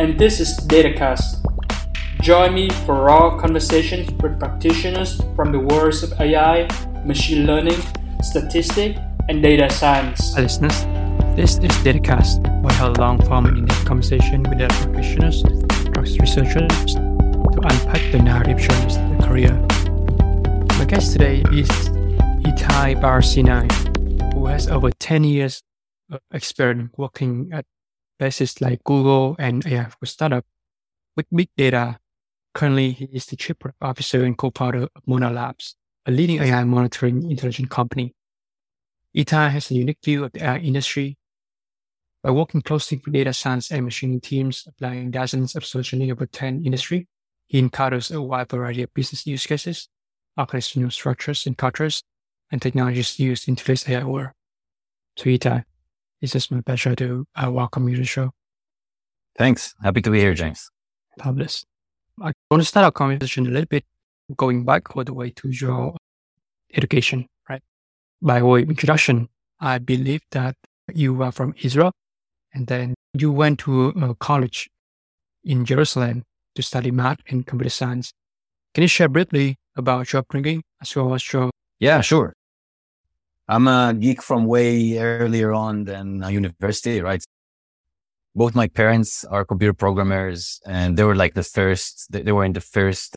and this is DataCast. Join me for raw conversations with practitioners from the worlds of AI, machine learning, statistics, and data science. Hi, listeners. This is DataCast, where I have a long form in depth conversation with data practitioners, drug researchers, to unpack the narrative journeys of their career. My guest today is Itai Bar-Sinai, who has over 10 years of experience working at places like Google and AI for startup with big data. Currently, he is the chief officer and co-founder of Mona Labs, a leading AI monitoring intelligence company. Itai has a unique view of the AI industry by working closely with data science and machine teams applying dozens of solutions in over 10 industry, he encounters a wide variety of business use cases, organizational structures and cultures, and technologies used in today's AI world. So Itai, it's just my pleasure to uh, welcome you to the show. Thanks. Happy to be here, James. Fabulous. I want to start our conversation a little bit going back all the way to your education, right? By way of introduction, I believe that you are from Israel and then you went to a college in Jerusalem to study math and computer science. Can you share briefly about your upbringing as well as your? Yeah, sure. I'm a geek from way earlier on than university, right? Both my parents are computer programmers and they were like the first, they were in the first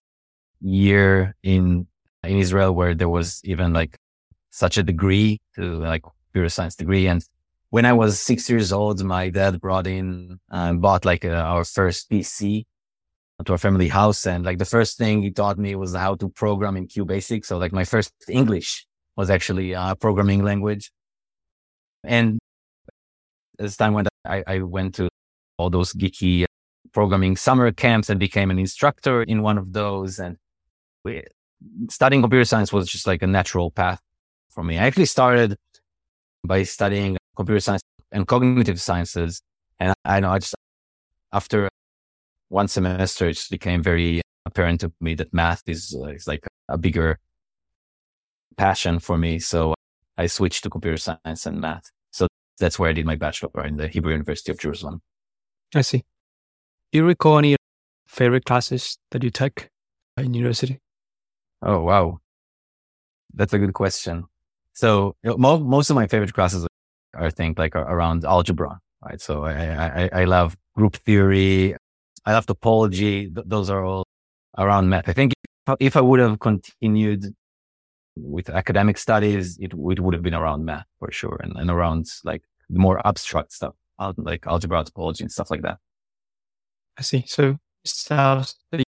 year in, in Israel where there was even like such a degree to like computer science degree. And when I was six years old, my dad brought in and bought like a, our first PC to our family house. And like the first thing he taught me was how to program in QBasic. So like my first English was actually a programming language. And as time went, I, I went to all those geeky programming summer camps and became an instructor in one of those. And we, studying computer science was just like a natural path for me. I actually started by studying computer science and cognitive sciences. And I know I just, after one semester, it just became very apparent to me that math is, uh, is like a bigger passion for me. So I switched to computer science and math. So that's where I did my bachelor in the Hebrew University of Jerusalem. I see. Do you recall any favorite classes that you took in university? Oh, wow. That's a good question. So you know, mo- most of my favorite classes I think like around algebra, right? So I, I, I love group theory. I love topology. Th- those are all around math. I think if, if I would have continued with academic studies, it, it would have been around math for sure. And, and around like more abstract stuff, like algebra, topology and stuff like that. I see. So it sounds that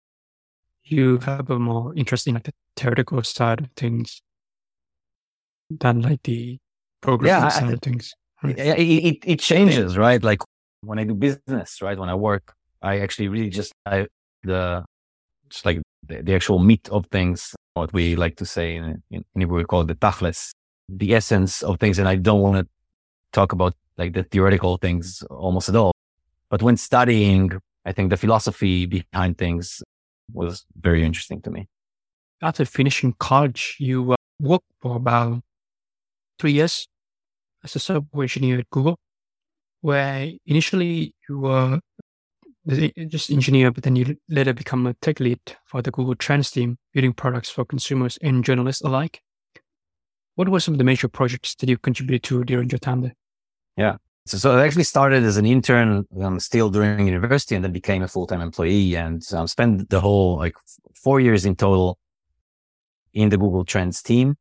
you have a more interest in like the theoretical side of things than like the progress yeah, side of things. Right? It, it, it changes, right? Like when I do business, right? When I work, I actually really just I, the just like the, the, actual meat of things, what we like to say in, in, in we call it the tachlis, the essence of things. And I don't want to talk about like the theoretical things almost at all. But when studying, I think the philosophy behind things was very interesting to me. After finishing college, you uh, worked for about three years as a software engineer at Google, where initially you were just engineer, but then you later become a tech lead for the Google Trends team, building products for consumers and journalists alike. What were some of the major projects that you contributed to during your time there? Yeah. So, so I actually started as an intern um, still during university and then became a full-time employee and um, spent the whole like four years in total in the Google Trends team.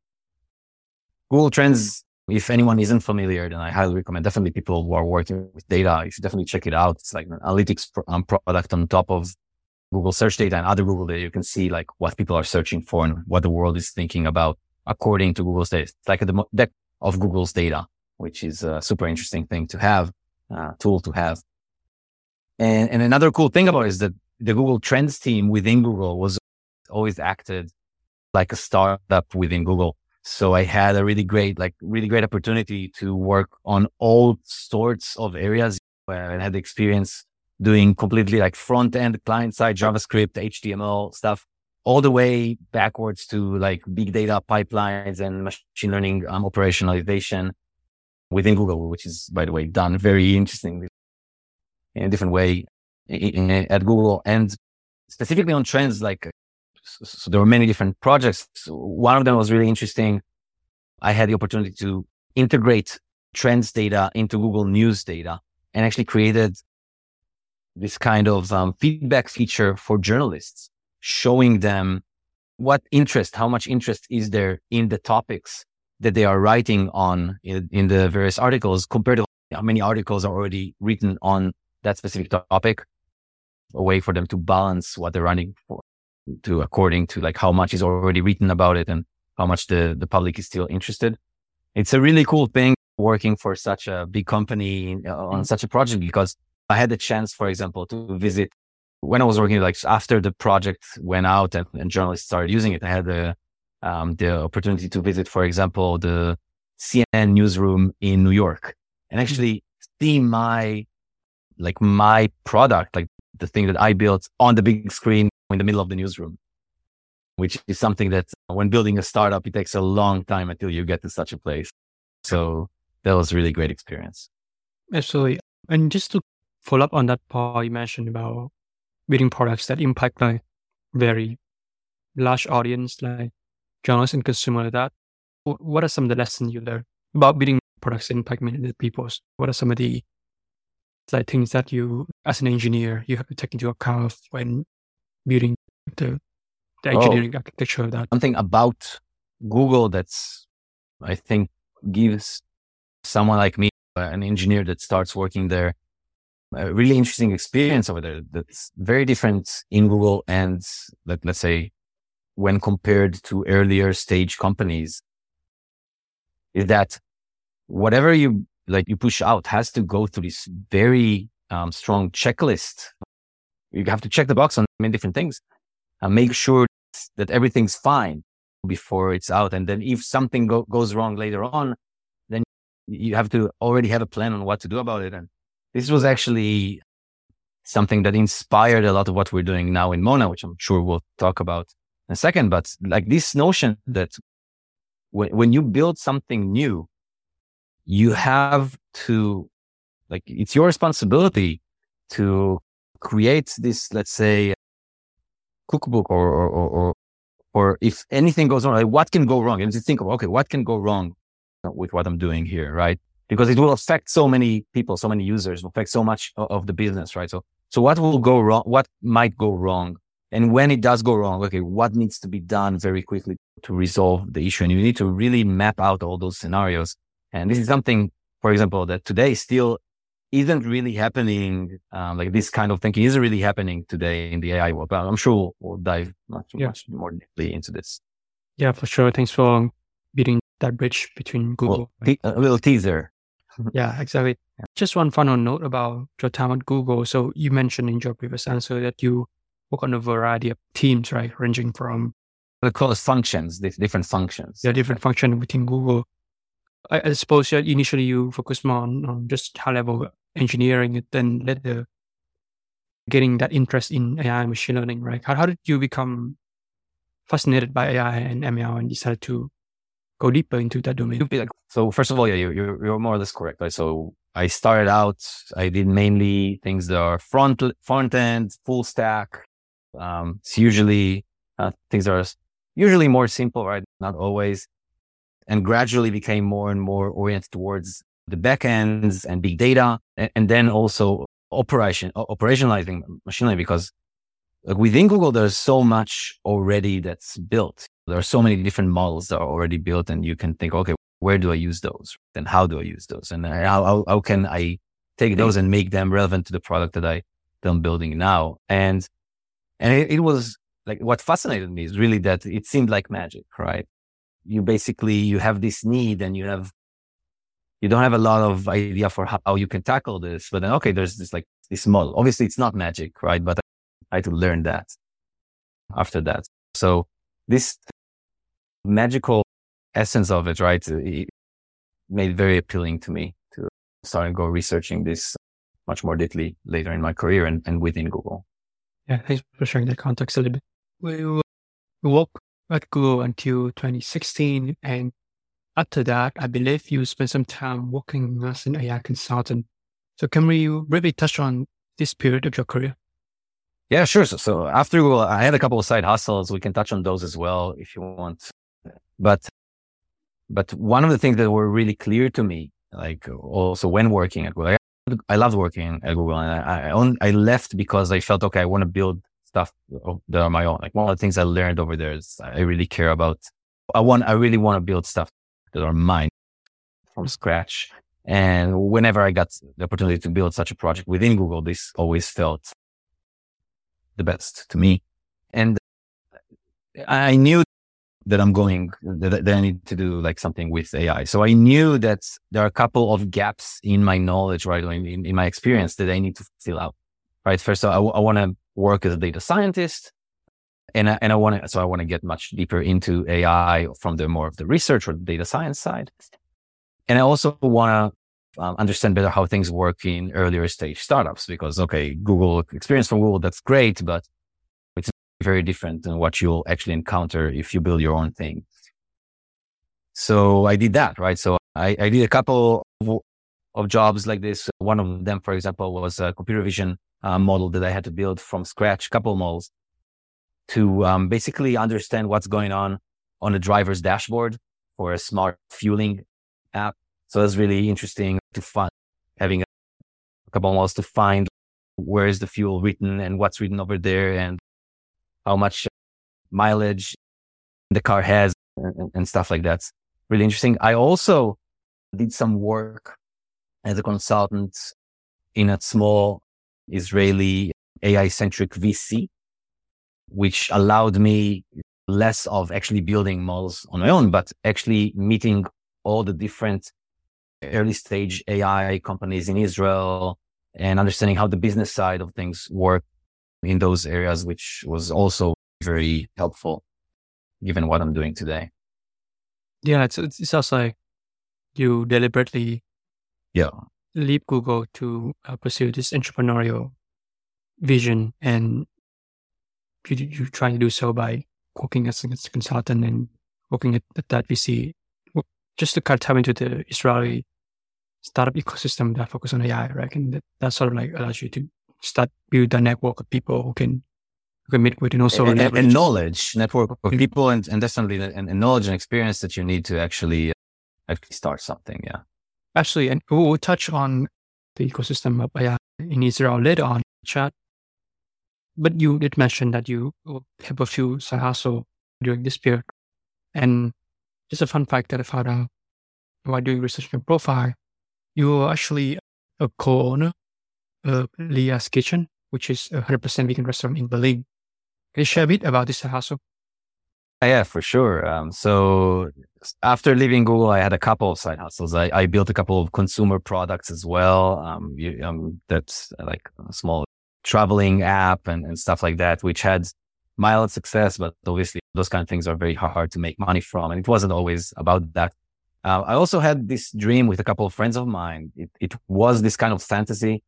Google Trends, if anyone isn't familiar, then I highly recommend definitely people who are working with data. You should definitely check it out. It's like an analytics um, product on top of Google search data and other Google data. You can see like what people are searching for and what the world is thinking about according to Google's data. It's like a deck of Google's data, which is a super interesting thing to have, uh, tool to have. And, and another cool thing about it is that the Google Trends team within Google was always acted like a startup within Google. So I had a really great, like really great opportunity to work on all sorts of areas where I had experience doing completely like front end client side JavaScript, HTML stuff, all the way backwards to like big data pipelines and machine learning um, operationalization within Google, which is, by the way, done very interestingly in a different way at Google and specifically on trends. Like, so there were many different projects. One of them was really interesting. I had the opportunity to integrate trends data into Google News data and actually created this kind of um, feedback feature for journalists, showing them what interest, how much interest is there in the topics that they are writing on in, in the various articles compared to how many articles are already written on that specific topic. A way for them to balance what they're running for to according to like how much is already written about it and how much the, the public is still interested. It's a really cool thing working for such a big company uh, on mm-hmm. such a project because I had the chance, for example, to visit when I was working, like after the project went out and, and journalists started using it, I had the, um, the opportunity to visit, for example, the CNN newsroom in New York and actually see my, like my product, like the thing that I built on the big screen in the middle of the newsroom, which is something that when building a startup, it takes a long time until you get to such a place. So that was really great experience. Absolutely. And just to follow up on that part you mentioned about building products that impact like very large audience, like journalists and consumer like that. What are some of the lessons you learned about building products that impact many people? What are some of the like things that you, as an engineer, you have to take into account when building the, the oh. engineering oh, architecture of that? Something about Google that's, I think, gives someone like me, an engineer that starts working there, a really interesting experience over there that's very different in Google and let, let's say when compared to earlier stage companies is that whatever you like you push out has to go through this very um, strong checklist. You have to check the box on many different things and make sure that everything's fine before it's out. And then if something go- goes wrong later on, then you have to already have a plan on what to do about it. And this was actually something that inspired a lot of what we're doing now in Mona, which I'm sure we'll talk about in a second. But like this notion that when, when you build something new, you have to, like, it's your responsibility to create this, let's say, cookbook or, or, or, or, if anything goes wrong, like what can go wrong? And you think of, okay, what can go wrong with what I'm doing here, right? because it will affect so many people, so many users, will affect so much of the business, right? So, so what will go wrong? What might go wrong? And when it does go wrong, okay, what needs to be done very quickly to resolve the issue? And you need to really map out all those scenarios. And this is something, for example, that today still isn't really happening. Um, like this kind of thinking isn't really happening today in the AI world. But I'm sure we'll dive much, yeah. much more deeply into this. Yeah, for sure. Thanks for beating that bridge between Google. Well, a little teaser. yeah, exactly. Yeah. Just one final note about your time at Google. So you mentioned in your previous answer that you work on a variety of teams, right? Ranging from we call it functions, different functions. Yeah, different function within Google. I, I suppose initially you focused more on, on just high level engineering, then let the getting that interest in AI and machine learning, right? How, how did you become fascinated by AI and ML and decided to go deeper into that domain? So first of all, yeah, you're, you're more or less correct. Right? So I started out, I did mainly things that are front, front end, full stack. Um, it's usually uh, things that are usually more simple, right? Not always. And gradually became more and more oriented towards the backends and big data. And, and then also operation, operationalizing machine learning because like within Google, there's so much already that's built. There are so many different models that are already built and you can think, okay, where do I use those? Then how do I use those? And uh, how, how, how can I take those and make them relevant to the product that I, that I'm building now? And, and it, it was like what fascinated me is really that it seemed like magic, right? You basically, you have this need and you have, you don't have a lot of idea for how, you can tackle this, but then, okay, there's this like this model. Obviously, it's not magic, right? But I had to learn that after that. So this magical essence of it, right, it made it very appealing to me to start and go researching this much more deeply later in my career and, and within Google. Yeah, thanks for sharing that context a little bit. We, we worked at Google until 2016. And after that, I believe you spent some time working as an AI consultant. So can we really touch on this period of your career? Yeah, sure. So, so after Google, I had a couple of side hustles. We can touch on those as well if you want. But, but one of the things that were really clear to me, like also when working at Google, I, I loved working at Google and I, I, I left because I felt, okay, I want to build stuff that are my own. Like one of the things I learned over there is I really care about, I want, I really want to build stuff that are mine from scratch. And whenever I got the opportunity to build such a project within Google, this always felt the best to me. And I knew that I'm going, that, I need to do like something with AI. So I knew that there are a couple of gaps in my knowledge, right? In, in my experience that I need to fill out, right? First, I, I want to work as a data scientist. And I, and I want to, so I want to get much deeper into AI from the more of the research or the data science side. And I also want to um, understand better how things work in earlier stage startups because, okay, Google experience from Google, that's great, but it's very different than what you'll actually encounter if you build your own thing. So I did that, right? So I, I did a couple of, of jobs like this. One of them, for example, was a computer vision uh, model that I had to build from scratch, couple models to um, basically understand what's going on on a driver's dashboard for a smart fueling app. So that's really interesting to find having a couple models to find where is the fuel written and what's written over there and how much mileage the car has and, and stuff like that. Really interesting. I also did some work as a consultant in a small Israeli AI centric VC, which allowed me less of actually building models on my own, but actually meeting all the different early stage AI companies in Israel and understanding how the business side of things work in those areas, which was also very helpful given what I'm doing today. Yeah, it's, it sounds like you deliberately yeah leave Google to uh, pursue this entrepreneurial vision, and you, you trying to do so by working as a, consultant and working at, at that VC, just to kind of tap into the Israeli startup ecosystem that focus on AI, right? And that, that sort of like allows you to start build a network of people who can who can meet with and also and, and, and knowledge network of mm-hmm. people and, and definitely and, and knowledge and experience that you need to actually actually start something. Yeah. Actually, and we'll touch on the ecosystem of AI in Israel later on chat. But you did mention that you have a few side hustle during this period. And just a fun fact that I found out while doing research on your profile, you are actually a co-owner of Leah's Kitchen, which is a 100% vegan restaurant in Berlin. Can you share a bit about this hustle? Yeah, for sure. Um, so after leaving Google, I had a couple of side hustles. I, I built a couple of consumer products as well. Um, you, um, that's like a small traveling app and, and stuff like that, which had mild success, but obviously those kind of things are very hard to make money from. And it wasn't always about that. Uh, I also had this dream with a couple of friends of mine. It, it was this kind of fantasy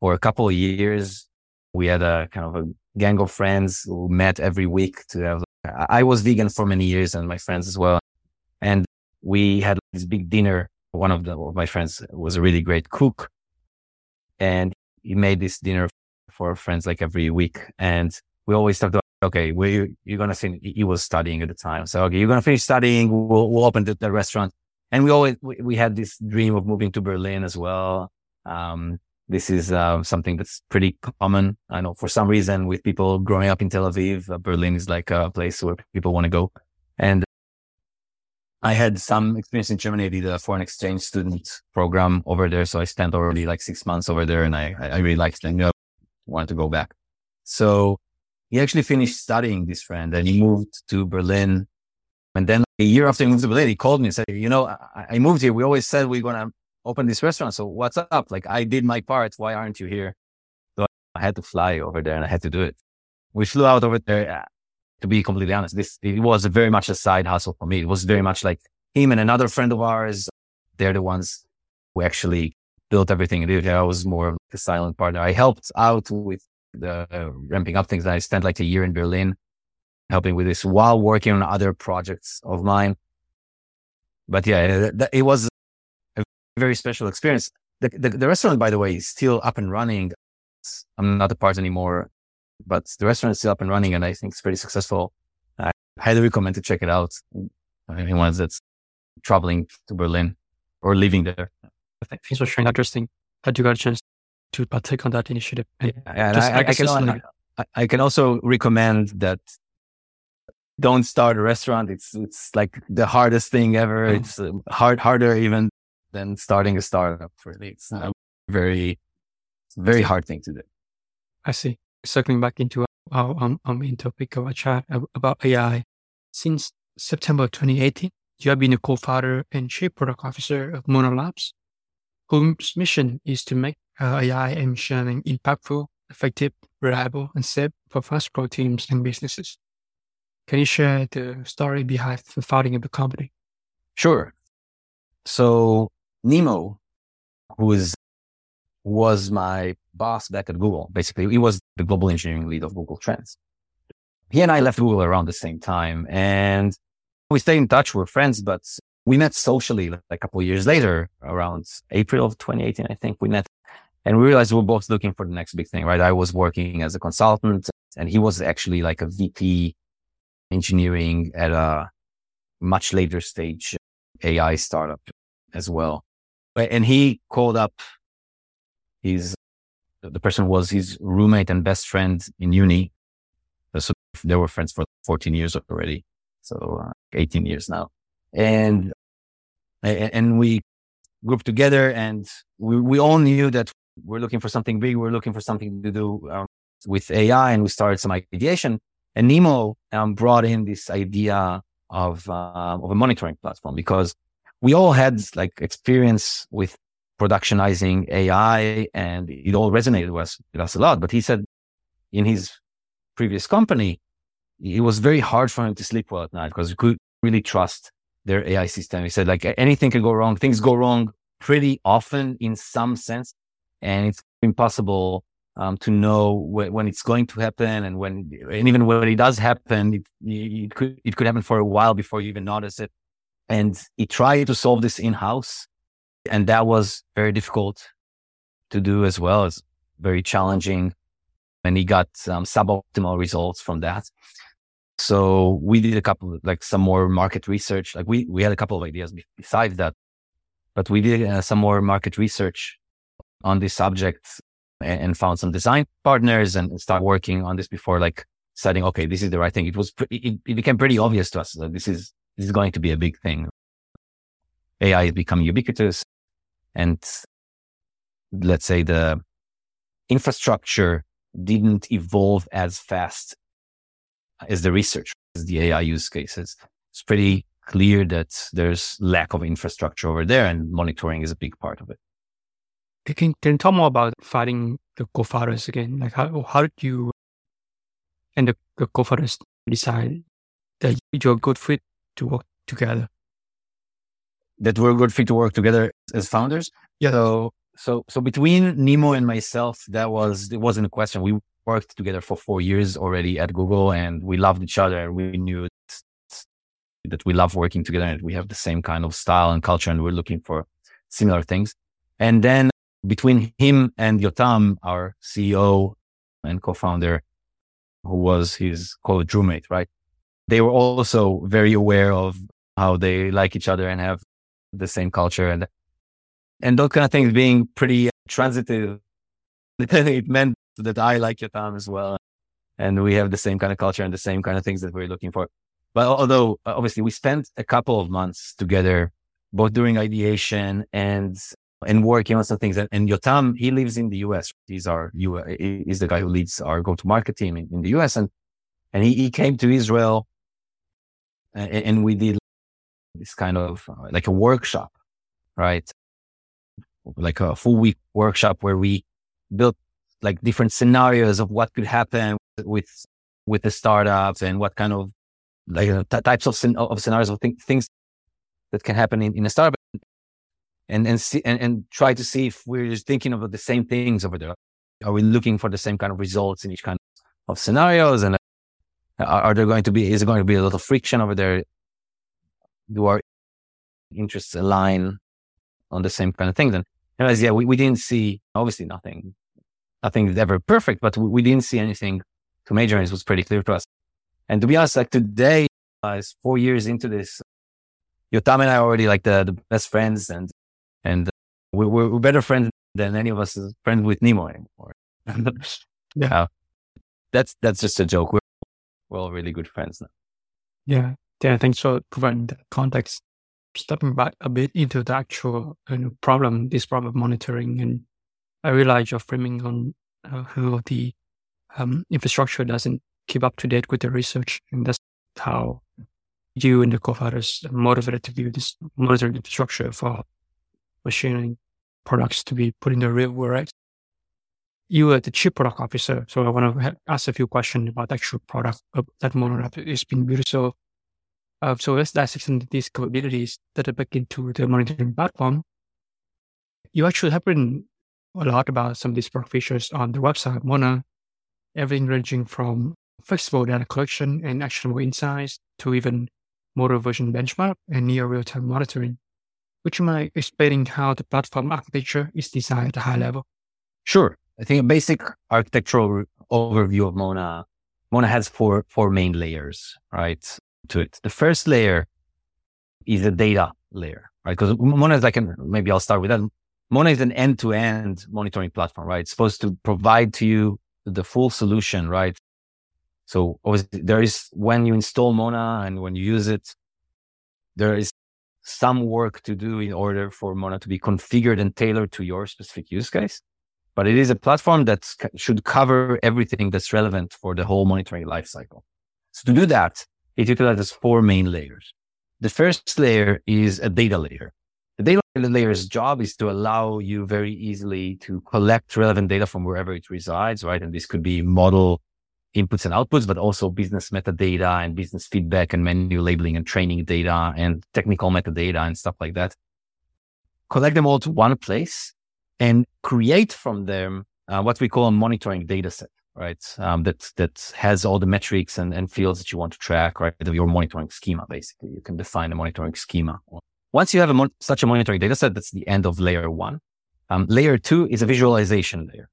for a couple of years. We had a kind of a gang of friends who met every week to have I was vegan for many years and my friends as well. And we had this big dinner. One of, the, of my friends was a really great cook and he made this dinner for friends like every week. And we always talked about, okay, we, you're going to finish. He was studying at the time. So, okay, you're going to finish studying. We'll, we'll open the, the, restaurant. And we always, we, we, had this dream of moving to Berlin as well. Um, this is uh, something that's pretty common. I know for some reason with people growing up in Tel Aviv, uh, Berlin is like a place where people want to go. And I had some experience in Germany. I did a foreign exchange student program over there. So I spent already like six months over there and I, I really liked it and I wanted to go back. So he actually finished studying this friend and he moved to Berlin. And then a year after he moved to Berlin, he called me and said, you know, I, I moved here. We always said we are going to open this restaurant. So what's up? Like I did my part. Why aren't you here? So I had to fly over there and I had to do it. We flew out over there. Uh, to be completely honest, this, it was very much a side hustle for me. It was very much like him and another friend of ours. They're the ones who actually built everything. I was more of a silent partner. I helped out with the uh, ramping up things. I spent like a year in Berlin helping with this while working on other projects of mine. But yeah, it was a very special experience. The, the, the restaurant, by the way, is still up and running. I'm not a part anymore, but the restaurant is still up and running and I think it's pretty successful. I highly recommend to check it out. Anyone that's traveling to Berlin or living there. Thanks for sharing. Interesting that you got a chance to partake on that initiative. And yeah, and I, I, I, can, I, I can also recommend that don't start a restaurant. It's it's like the hardest thing ever. Oh. It's uh, hard harder even than starting a startup. Really, it's a very very hard thing to do. I see. Circling back into uh, our, our, our main topic of our chat uh, about AI, since September 2018, you have been a co-founder and chief product officer of Mona Labs, whose mission is to make AI learning impactful, effective, reliable, and safe for fast-growth teams and businesses. Can you share the story behind the founding of the company? Sure. So Nemo, who is was my boss back at Google. Basically, he was the global engineering lead of Google Trends. He and I left Google around the same time and we stayed in touch. We're friends, but we met socially like a couple years later around April of 2018. I think we met and we realized we we're both looking for the next big thing, right? I was working as a consultant and he was actually like a VP engineering at a much later stage AI startup as well. And he called up his, the person was his roommate and best friend in uni. So they were friends for 14 years already. So uh, 18 years now. And, and we grouped together and we, we all knew that we're looking for something big. We're looking for something to do um, with AI and we started some ideation. And Nemo um, brought in this idea of uh, of a monitoring platform because we all had like experience with productionizing AI, and it all resonated with us, with us a lot. But he said in his previous company, it was very hard for him to sleep well at night because he could really trust their AI system. He said like anything can go wrong. Things go wrong pretty often in some sense, and it's impossible um, to know wh- when it's going to happen and when, and even when it does happen, it, it, could, it could happen for a while before you even notice it. And he tried to solve this in house. And that was very difficult to do as well. It's very challenging. And he got um, suboptimal results from that. So we did a couple, like some more market research. Like we, we had a couple of ideas besides that, but we did uh, some more market research on this subject and found some design partners and start working on this before like deciding, okay, this is the right thing. It was, it, it became pretty obvious to us that this is, this is going to be a big thing. AI is becoming ubiquitous and let's say the infrastructure didn't evolve as fast as the research, is the AI use cases. It's pretty clear that there's lack of infrastructure over there and monitoring is a big part of it. Can, can you tell more about finding the co-founders again? Like how, how did you and the, the co-founders decide that you're a good fit to work together? That we're a good fit to work together as founders? Yeah. So, so, so between Nemo and myself, that was, it wasn't a question. We worked together for four years already at Google and we loved each other and we knew that we love working together and we have the same kind of style and culture and we're looking for similar things. And then between him and Yotam, our CEO and co-founder, who was his college roommate, right? They were also very aware of how they like each other and have the same culture and, and those kind of things being pretty transitive. it meant that I like Yotam as well. And we have the same kind of culture and the same kind of things that we're looking for. But although obviously we spent a couple of months together, both during ideation and and working on some things. And, and Yotam, he lives in the US. He's our, he's the guy who leads our go to market team in, in, the US. And, and he, he came to Israel and, and we did this kind of uh, like a workshop, right? Like a full week workshop where we built like different scenarios of what could happen with with the startups and what kind of like uh, t- types of, of scenarios of th- things that can happen in, in a startup and and see and, and try to see if we're just thinking about the same things over there. Are we looking for the same kind of results in each kind of scenarios? And uh, are, are there going to be is there going to be a lot of friction over there? Do our interests align on the same kind of things? And realize, yeah, we, we didn't see obviously nothing, nothing is ever perfect, but we, we didn't see anything to major, and it was pretty clear to us. And to be honest, like today, uh, four years into this, Yotam and I are already like the, the best friends, and and we're, we're better friends than any of us is friends with Nemo anymore. yeah, uh, that's that's just a joke. We're we're all really good friends now. Yeah, yeah. Thanks for providing the context. Stepping back a bit into the actual you know, problem, this problem monitoring, and I realize you're framing on uh, how the um, infrastructure doesn't keep up to date with the research, and that's how you and the co-founders motivated to build this monitoring infrastructure for machine learning products to be put in the real world. You are the chief product officer, so I want to ask a few questions about the actual product that Mona is being built. So, uh, so let's dissect these capabilities that are back into the monitoring platform. You actually have written a lot about some of these product features on the website, Mona, uh, everything ranging from flexible data collection and actionable insights to even model version benchmark and near real-time monitoring. You mind explaining how the platform architecture is designed at a high level? Sure. I think a basic architectural overview of Mona, Mona has four, four main layers, right? To it. The first layer is the data layer, right? Because Mona is like, an, maybe I'll start with that. Mona is an end to end monitoring platform, right? It's supposed to provide to you the full solution, right? So there is when you install Mona and when you use it, there is some work to do in order for Mona to be configured and tailored to your specific use case. But it is a platform that should cover everything that's relevant for the whole monitoring lifecycle. So to do that, it utilizes four main layers. The first layer is a data layer. Layer's job is to allow you very easily to collect relevant data from wherever it resides, right? And this could be model inputs and outputs, but also business metadata and business feedback and manual labeling and training data and technical metadata and stuff like that. Collect them all to one place and create from them uh, what we call a monitoring data set, right? Um, that, that has all the metrics and, and fields that you want to track, right? Your monitoring schema, basically. You can define a monitoring schema. Once you have a mon- such a monitoring data set, that's the end of layer one. Um, layer two is a visualization layer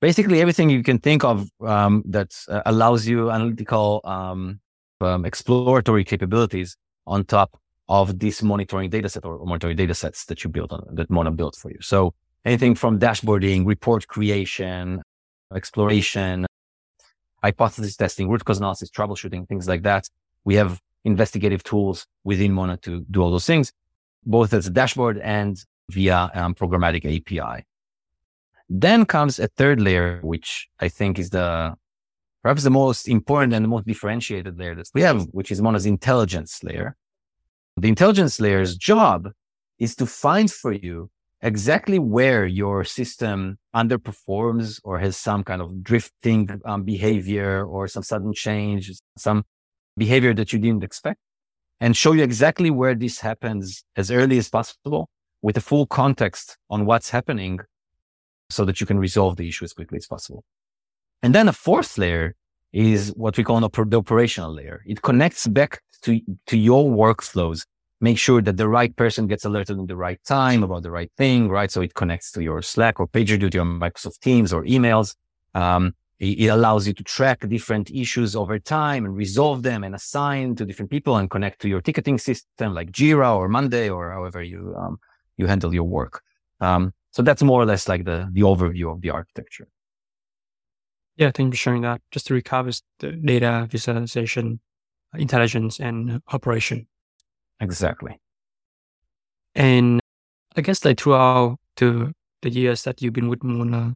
basically everything you can think of um, that uh, allows you analytical um, um, exploratory capabilities on top of this monitoring data set or monitoring data sets that you build on that Mona built for you. So anything from dashboarding, report creation, exploration, hypothesis testing, root cause analysis, troubleshooting, things like that. We have investigative tools within Mona to do all those things, both as a dashboard and via um, programmatic API. Then comes a third layer, which I think is the perhaps the most important and the most differentiated layer that we have, which is Mona's intelligence layer. The intelligence layer's job is to find for you exactly where your system underperforms or has some kind of drifting um, behavior or some sudden change, some behavior that you didn't expect and show you exactly where this happens as early as possible with a full context on what's happening so that you can resolve the issue as quickly as possible. And then a fourth layer is what we call the operational layer. It connects back to, to your workflows. Make sure that the right person gets alerted in the right time about the right thing, right? So it connects to your Slack or PagerDuty or Microsoft Teams or emails. Um, it, it allows you to track different issues over time and resolve them and assign to different people and connect to your ticketing system like Jira or Monday or however you, um, you handle your work. Um, so that's more or less like the, the overview of the architecture. Yeah, thank you for sharing that. Just to recap, is the data visualization, intelligence, and operation. Exactly. And I guess like throughout the, the years that you've been with Mona,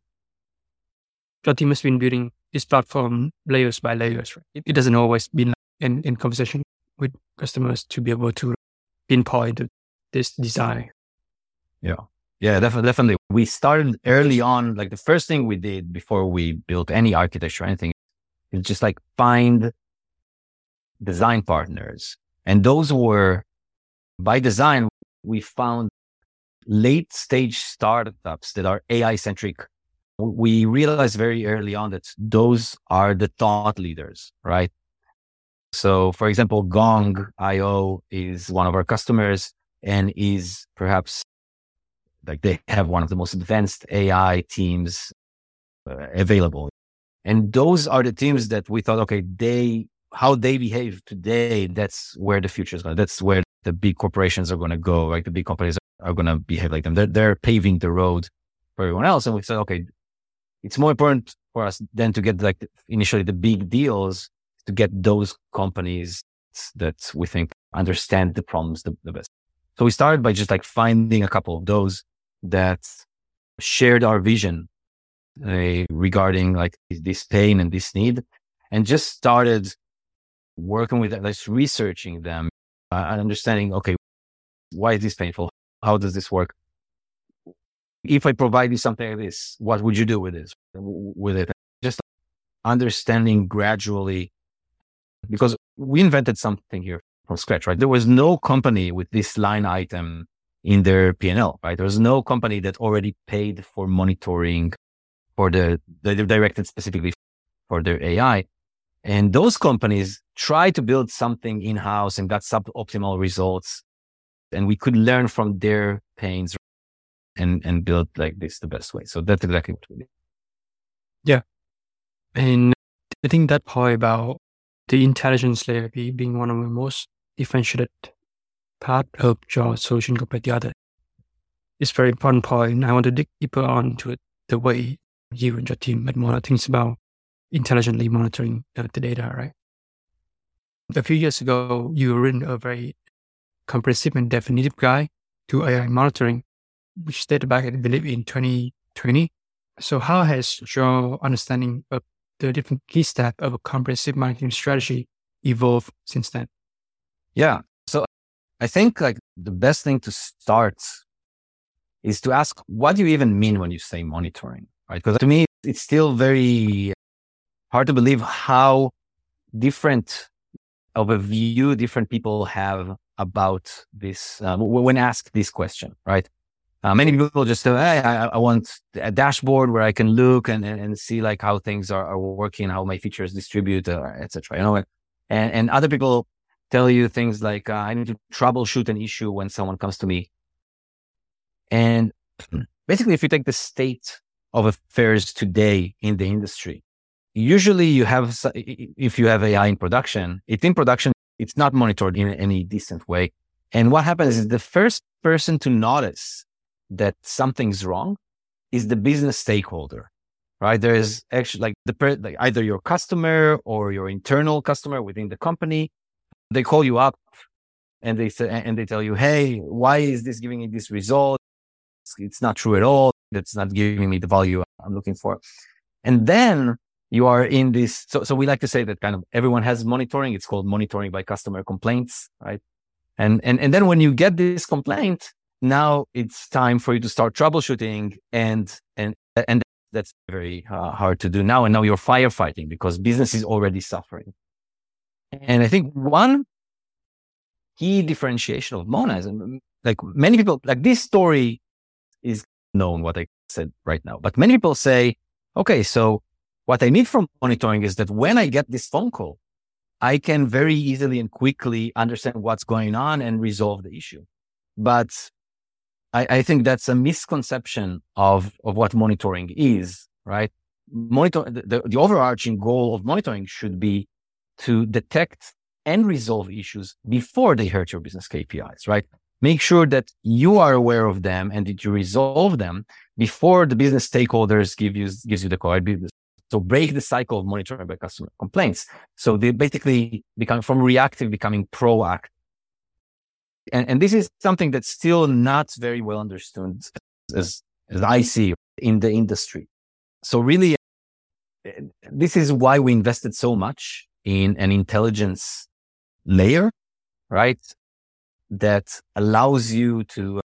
team has been building this platform layers by layers. Right? It, it doesn't always been in, in conversation with customers to be able to pinpoint this design. Yeah. Yeah, definitely, definitely. We started early on. Like the first thing we did before we built any architecture or anything is just like find design partners. And those were by design, we found late stage startups that are AI centric. We realized very early on that those are the thought leaders, right? So for example, Gong IO is one of our customers and is perhaps like they have one of the most advanced AI teams uh, available. And those are the teams that we thought, okay, they, how they behave today, that's where the future is going. That's where the big corporations are going to go. Like the big companies are going to behave like them. They're, they're paving the road for everyone else. And we said, okay, it's more important for us than to get like initially the big deals to get those companies that we think understand the problems the, the best. So we started by just like finding a couple of those that shared our vision uh, regarding like this pain and this need and just started working with them, like researching them uh, and understanding, okay, why is this painful? How does this work? If I provide you something like this, what would you do with this, with it? Just understanding gradually because we invented something here from scratch, right? There was no company with this line item in their P&L, right? There's no company that already paid for monitoring for the, they're directed specifically for their AI. And those companies try to build something in house and got suboptimal results. And we could learn from their pains and, and build like this the best way. So that's exactly what we did. Yeah. And I think that point about the intelligence layer being one of the most differentiated part of your solution compared to the other. It's very important point. I want to dig deeper onto it, the way you and your team made more things about intelligently monitoring the, the data, right? A few years ago, you were written a very comprehensive and definitive guide to AI monitoring, which dated back, I believe, in 2020. So how has your understanding of the different key steps of a comprehensive monitoring strategy evolved since then? Yeah. So I think like the best thing to start is to ask, what do you even mean when you say monitoring? Right. Because to me, it's still very hard to believe how different of a view different people have about this uh, when asked this question, right? Uh, many people just say, hey, I, I, want a dashboard where I can look and, and, and see like how things are, are working, how my features distribute, uh, etc. You know, and, and other people tell you things like, uh, I need to troubleshoot an issue when someone comes to me. And basically, if you take the state of affairs today in the industry, usually you have, if you have AI in production, it's in production, it's not monitored in any decent way. And what happens is the first person to notice that something's wrong is the business stakeholder, right? There is actually like the like either your customer or your internal customer within the company. They call you up and they say, and they tell you, Hey, why is this giving me this result? It's not true at all. That's not giving me the value I'm looking for. And then you are in this. So, so we like to say that kind of everyone has monitoring. It's called monitoring by customer complaints, right? And, and, and then when you get this complaint, now it's time for you to start troubleshooting and and and that's very uh, hard to do now and now you're firefighting because business is already suffering. And i think one key differentiation of mona is like many people like this story is known what i said right now but many people say okay so what i need from monitoring is that when i get this phone call i can very easily and quickly understand what's going on and resolve the issue. But I, I think that's a misconception of, of what monitoring is, right? Monitor, the, the overarching goal of monitoring should be to detect and resolve issues before they hurt your business KPIs, right? Make sure that you are aware of them and that you resolve them before the business stakeholders give you, gives you the call. So break the cycle of monitoring by customer complaints. So they basically become from reactive, becoming proactive and, and this is something that's still not very well understood as, as I mm-hmm. see in the industry. So really, uh, this is why we invested so much in an intelligence layer, right? That allows you to uh,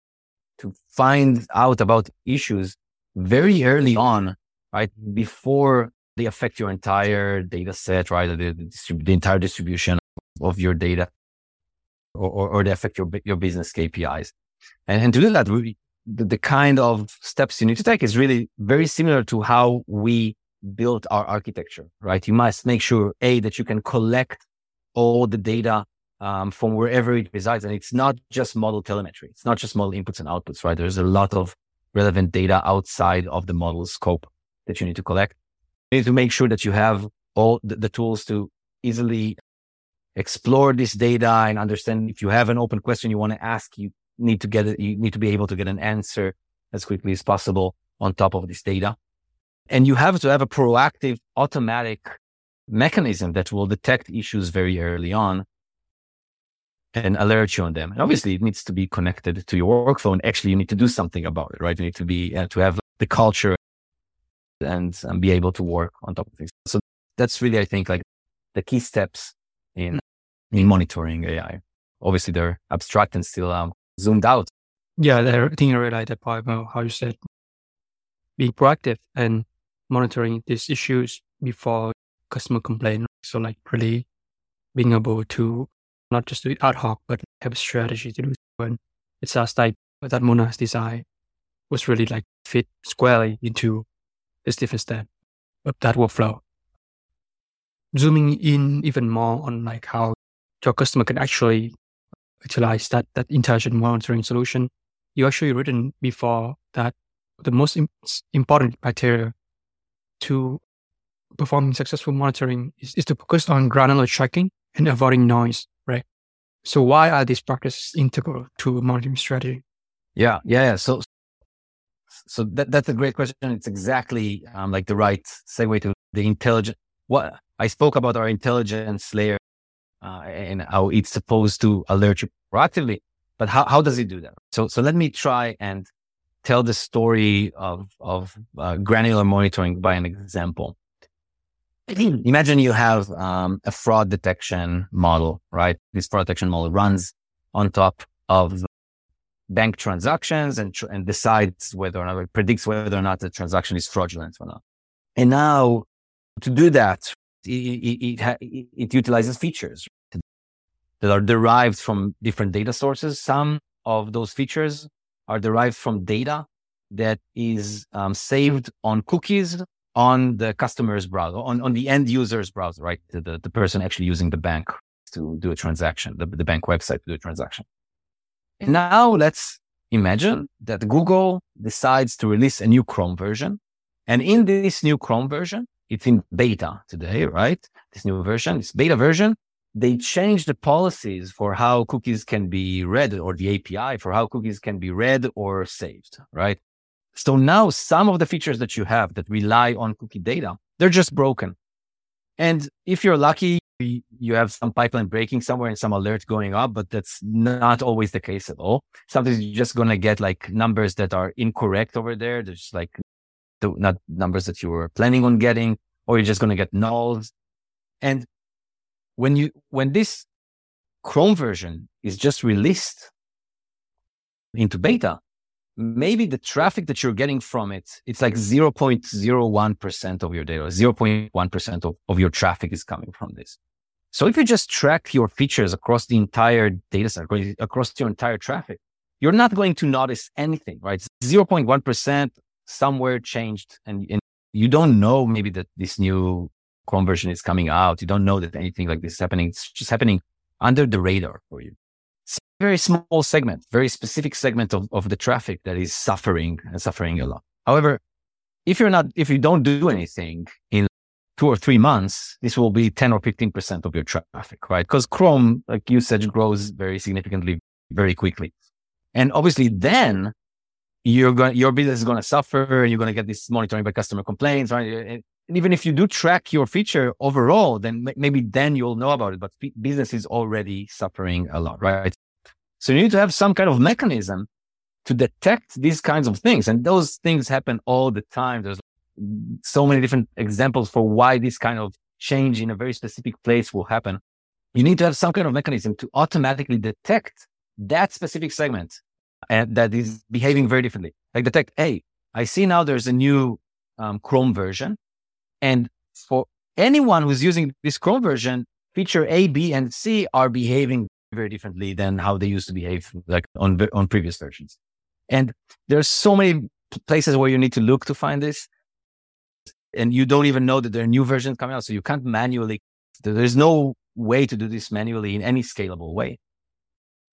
to find out about issues very early on, right? Before they affect your entire data set, right? The, the, the entire distribution of your data or, or, or, they affect your, your business KPIs. And, and to do that, the, the kind of steps you need to take is really very similar to how we built our architecture, right? You must make sure, A, that you can collect all the data um, from wherever it resides. And it's not just model telemetry. It's not just model inputs and outputs, right? There's a lot of relevant data outside of the model scope that you need to collect. You need to make sure that you have all the, the tools to easily explore this data and understand if you have an open question you want to ask, you need to get it, you need to be able to get an answer as quickly as possible on top of this data. And you have to have a proactive automatic mechanism that will detect issues very early on and alert you on them. And obviously it needs to be connected to your workflow and actually you need to do something about it, right? You need to be, uh, to have the culture and, and be able to work on top of things. So that's really, I think, like the key steps in monitoring AI. Obviously they're abstract and still um, zoomed out. Yeah, I think I really like that part about how you said being proactive and monitoring these issues before customer complaint. So like really being able to not just do it ad hoc, but have a strategy to do so. And it sounds like that Mona's design was really like fit squarely into this different step of that workflow. Zooming in even more on like how your customer can actually utilize that, that intelligent monitoring solution. You actually written before that the most important criteria to performing successful monitoring is, is to focus on granular tracking and avoiding noise, right? So why are these practices integral to monitoring strategy? Yeah, yeah, yeah. So, so that, that's a great question. It's exactly um, like the right segue to the intelligent. What I spoke about our intelligence layer uh, and how it's supposed to alert you proactively. But how, how does it do that? So, so let me try and tell the story of, of uh, granular monitoring by an example. Imagine you have um, a fraud detection model, right? This fraud detection model runs on top of bank transactions and, tr- and decides whether or not it predicts whether or not the transaction is fraudulent or not. And now to do that, it, it, it, utilizes features that are derived from different data sources. Some of those features are derived from data that is um, saved on cookies on the customer's browser, on, on the end user's browser, right? The, the, the person actually using the bank to do a transaction, the, the bank website to do a transaction. And now let's imagine that Google decides to release a new Chrome version. And in this new Chrome version, it's in beta today, right? This new version, this beta version, they changed the policies for how cookies can be read or the API for how cookies can be read or saved, right? So now some of the features that you have that rely on cookie data, they're just broken. And if you're lucky, you have some pipeline breaking somewhere and some alert going up, but that's not always the case at all. Sometimes you're just going to get like numbers that are incorrect over there. There's like not numbers that you were planning on getting, or you're just going to get nulls. And when you when this Chrome version is just released into beta, maybe the traffic that you're getting from it, it's like 0.01% of your data, 0.1% of, of your traffic is coming from this. So if you just track your features across the entire data set, across your entire traffic, you're not going to notice anything, right? 0.1% somewhere changed and, and you don't know maybe that this new Chrome version is coming out. You don't know that anything like this is happening. It's just happening under the radar for you. It's a very small segment, very specific segment of, of the traffic that is suffering and suffering a lot. However, if you're not, if you don't do anything in two or three months, this will be 10 or 15% of your traffic, right? Because Chrome, like usage grows very significantly, very quickly. And obviously then you're going, your business is going to suffer and you're going to get this monitoring by customer complaints, right? And even if you do track your feature overall, then maybe then you'll know about it. But business is already suffering a lot, right? So you need to have some kind of mechanism to detect these kinds of things. And those things happen all the time. There's so many different examples for why this kind of change in a very specific place will happen. You need to have some kind of mechanism to automatically detect that specific segment and that is behaving very differently. Like detect, hey, I see now there's a new um, Chrome version. And for anyone who's using this Chrome version, feature A, B, and C are behaving very differently than how they used to behave like on, on previous versions. And there's so many places where you need to look to find this. And you don't even know that there are new versions coming out. So you can't manually, there's no way to do this manually in any scalable way.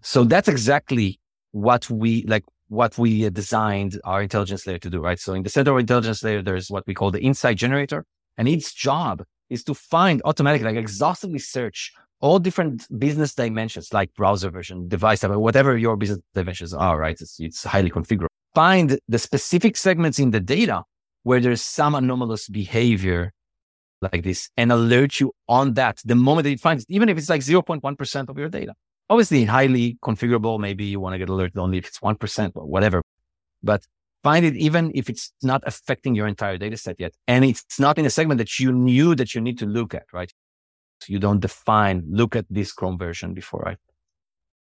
So that's exactly what we like, what we designed our intelligence layer to do, right? So in the center of intelligence layer, there's what we call the insight generator and its job is to find automatically, like exhaustively search all different business dimensions, like browser version, device type, whatever your business dimensions are, right? It's, it's highly configurable. Find the specific segments in the data where there's some anomalous behavior like this and alert you on that the moment that it finds, even if it's like 0.1% of your data. Obviously, highly configurable. Maybe you want to get alerted only if it's 1% or whatever, but find it even if it's not affecting your entire data set yet. And it's not in a segment that you knew that you need to look at, right? you don't define, look at this Chrome version before, right?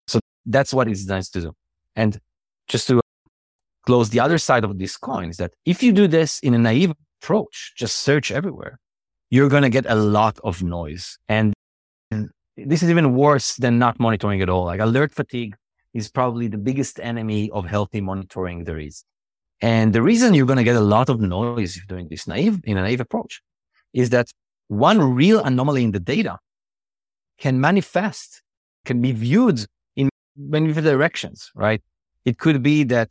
So that's what it's designed to do. And just to uh, close the other side of this coin is that if you do this in a naive approach, just search everywhere, you're going to get a lot of noise. And this is even worse than not monitoring at all. Like alert fatigue is probably the biggest enemy of healthy monitoring there is. And the reason you're going to get a lot of noise if doing this naive in a naive approach is that one real anomaly in the data can manifest, can be viewed in many different directions, right? It could be that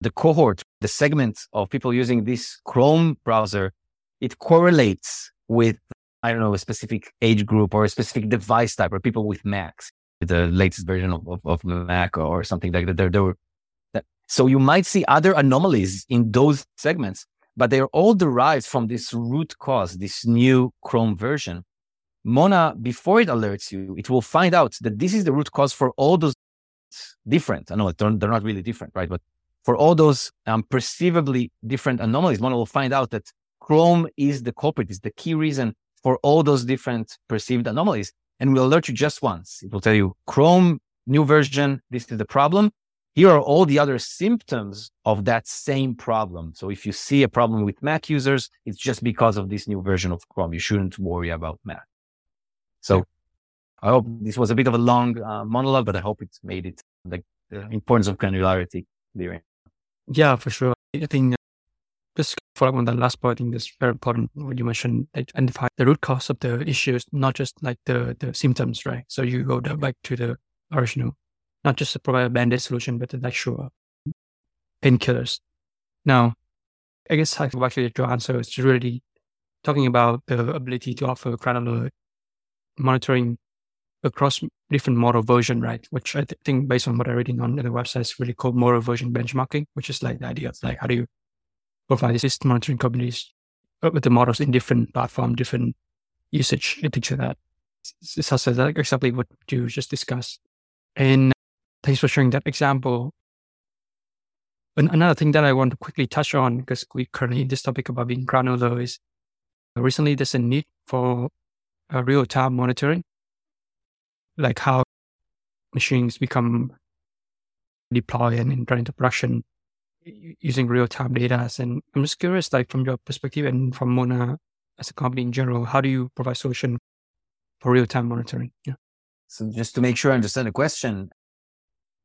the cohort, the segment of people using this Chrome browser, it correlates with, I don't know, a specific age group or a specific device type or people with Macs, the latest version of, of, of Mac or something like that. There were, that. So you might see other anomalies in those segments but they're all derived from this root cause, this new Chrome version. Mona, before it alerts you, it will find out that this is the root cause for all those different. I know they're, they're not really different, right? But for all those um, perceivably different anomalies, Mona will find out that Chrome is the culprit, is the key reason for all those different perceived anomalies. And will alert you just once. It will tell you Chrome new version. This is the problem. Here are all the other symptoms of that same problem. So if you see a problem with Mac users, it's just because of this new version of Chrome. You shouldn't worry about Mac. So I hope this was a bit of a long uh, monologue, but I hope it made it the, the importance of granularity clear. Yeah, for sure. I think just follow up on that last point, I think that's very important. When you mentioned identify the root cause of the issues, not just like the the symptoms, right? So you go back to the original not just to provide a band-aid solution, but an actual painkillers. Now, I guess I to your answer. It's really talking about the ability to offer granular monitoring across different model version, right? Which I th- think based on what I'm reading on the website is really called model version benchmarking, which is like the idea of like how do you provide system monitoring companies with the models in different platform, different usage and things like that. This is exactly what you just discussed. And Thanks for sharing that example. And another thing that I want to quickly touch on, because we currently in this topic about being granular, is recently there's a need for real time monitoring, like how machines become deployed and into production using real time data. And I'm just curious, like from your perspective and from Mona as a company in general, how do you provide solution for real time monitoring? Yeah. So just to make sure I understand the question,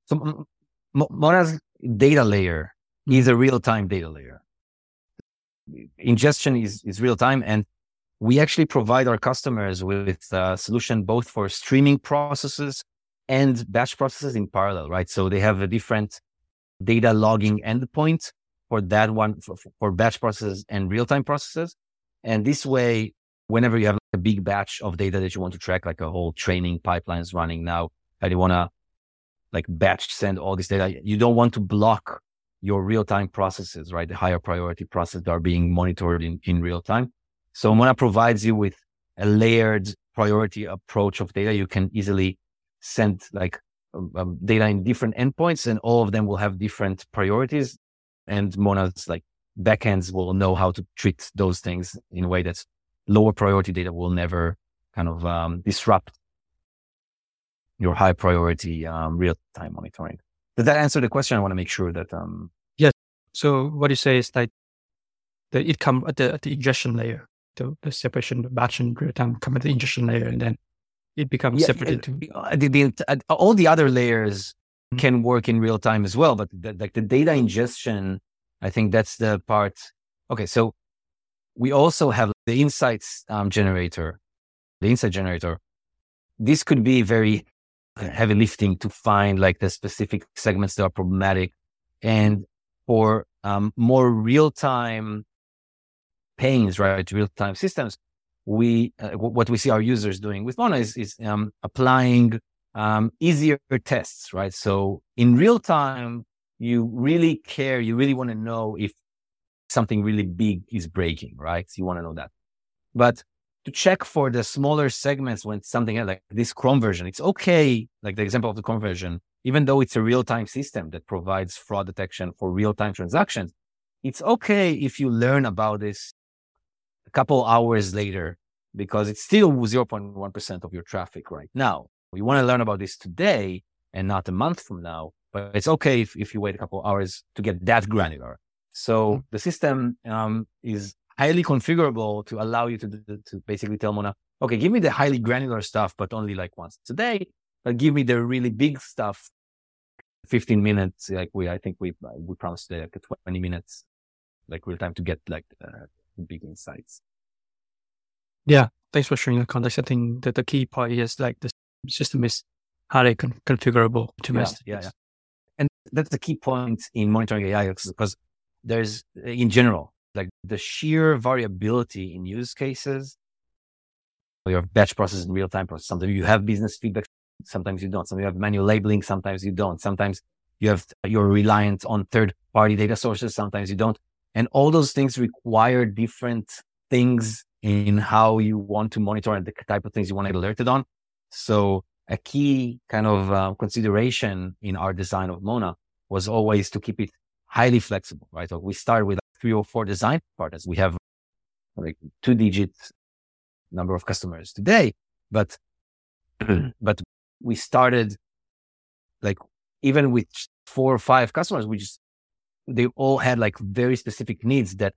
so Mona's data layer mm. is a real time data layer. Ingestion is, is real time. And we actually provide our customers with a solution both for streaming processes and batch processes in parallel, right? So they have a different data logging endpoint for that one for, for batch processes and real time processes. And this way, whenever you have a big batch of data that you want to track, like a whole training pipeline is running now, and you want to like batch send all this data. You don't want to block your real time processes, right? The higher priority processes that are being monitored in, in real time. So Mona provides you with a layered priority approach of data. You can easily send like um, um, data in different endpoints and all of them will have different priorities. And Mona's like backends will know how to treat those things in a way that's lower priority data will never kind of um, disrupt your high priority um, real time monitoring. Did that answer the question? I want to make sure that um yes. So what you say is that the it come at the at the ingestion layer, the, the separation, batch and real time come at the ingestion layer, and then it becomes yeah, separated to uh, the, the, uh, all the other layers mm-hmm. can work in real time as well. But the, like the data ingestion, I think that's the part. Okay, so we also have the insights um, generator, the insight generator. This could be very heavy lifting to find like the specific segments that are problematic, and for um, more real time pains, right? Real time systems we uh, what we see our users doing with Mona is, is um, applying um, easier tests, right? So in real time, you really care, you really want to know if something really big is breaking, right? So you want to know that. But to check for the smaller segments when something like this Chrome version, it's okay. Like the example of the Chrome version, even though it's a real time system that provides fraud detection for real time transactions, it's okay if you learn about this couple hours later because it's still 0.1% of your traffic right now. We want to learn about this today and not a month from now, but it's okay if, if you wait a couple hours to get that granular. So mm-hmm. the system um, is highly configurable to allow you to, to basically tell Mona, okay, give me the highly granular stuff, but only like once a day. But give me the really big stuff, 15 minutes. Like we, I think we, we promised like 20 minutes, like real time to get like uh, big insights. Yeah, thanks for sharing the context. I think that the key part is like the system is highly con- configurable to yeah, yeah, yeah, And that's the key point in monitoring AI because there's in general, like the sheer variability in use cases. You have batch process and real time process. Sometimes you have business feedback. Sometimes you don't. Sometimes you have manual labeling. Sometimes you don't. Sometimes you have, you're reliant on third party data sources. Sometimes you don't. And all those things require different things in how you want to monitor and the type of things you want to get alerted on. So a key kind of uh, consideration in our design of Mona was always to keep it highly flexible, right? So we start with three or four design partners. We have like two digit number of customers today, but, but we started like even with four or five customers, we just they all had like very specific needs that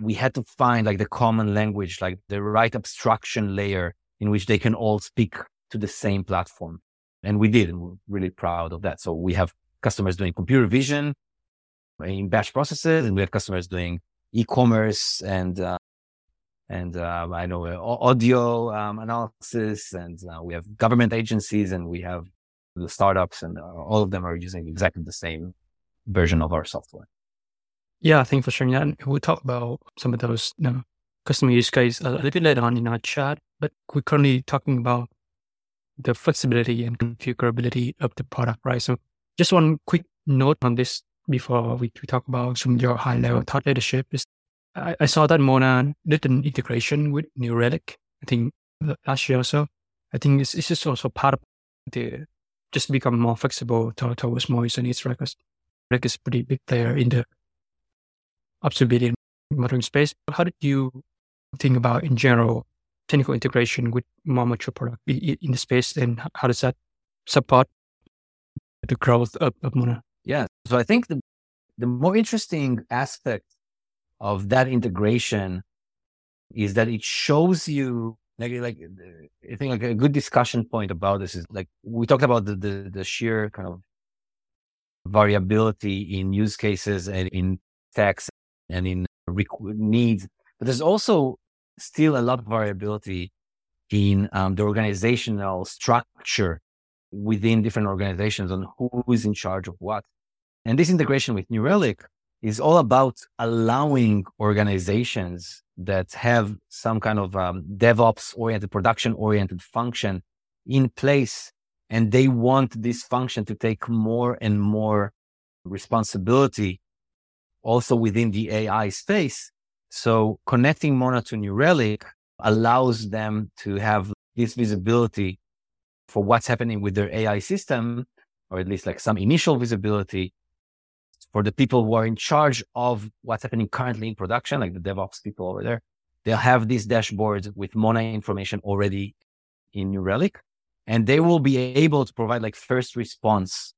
we had to find like the common language, like the right abstraction layer in which they can all speak to the same platform. And we did, and we're really proud of that. So we have customers doing computer vision in batch processes, and we have customers doing e-commerce and uh, and uh, I know uh, audio um, analysis, and uh, we have government agencies, and we have the startups, and uh, all of them are using exactly the same version of our software. Yeah, thanks for sharing that. We'll talk about some of those you know, customer use case a little bit later on in our chat, but we're currently talking about the flexibility and configurability of the product, right? So just one quick note on this before we, we talk about some of your high level thought leadership is I, I saw that Mona did an integration with New Relic, I think last year or so. I think it's, it's just also part of the just become more flexible towards more user needs, right? Because Relic is a pretty big player in the observability monitoring space. How did you think about in general technical integration with more mature product in the space and how does that support the growth of, of Mona? Yeah. So I think the, the more interesting aspect of that integration is that it shows you like, like uh, I think like a good discussion point about this is like we talked about the, the, the sheer kind of variability in use cases and in text and in needs. But there's also still a lot of variability in um, the organizational structure within different organizations on who is in charge of what. And this integration with New Relic is all about allowing organizations that have some kind of um, DevOps oriented, production oriented function in place. And they want this function to take more and more responsibility also within the AI space. So connecting Mona to New Relic allows them to have this visibility for what's happening with their AI system, or at least like some initial visibility for the people who are in charge of what's happening currently in production, like the DevOps people over there. They'll have this dashboard with Mona information already in New Relic, and they will be able to provide like first response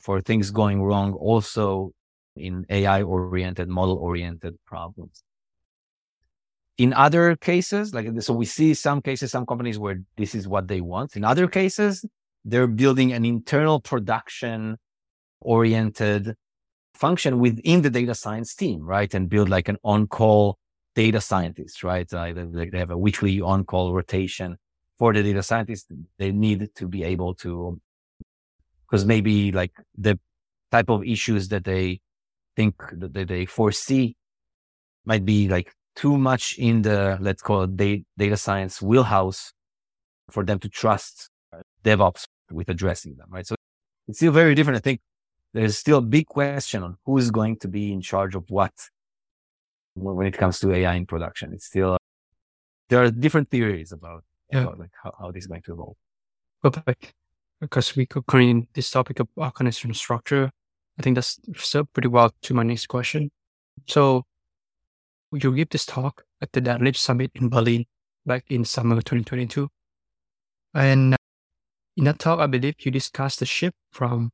for things going wrong also in AI oriented, model oriented problems. In other cases, like so we see some cases, some companies where this is what they want. In other cases, they're building an internal production oriented function within the data science team, right? And build like an on-call data scientist, right? Uh, they, have a weekly on-call rotation for the data scientists. They need to be able to, because maybe like the type of issues that they think that they foresee might be like too much in the, let's call it data science wheelhouse for them to trust uh, DevOps with addressing them, right? So it's still very different. I think there's still a big question on who is going to be in charge of what when it comes to AI in production. It's still, uh, there are different theories about, yeah. about like how, how this is going to evolve. Perfect. Because we could create this topic of organizational structure, I think that's served pretty well to my next question. So you give this talk at the DADLib Summit in Berlin back in summer 2022. And in that talk, I believe you discussed the shift from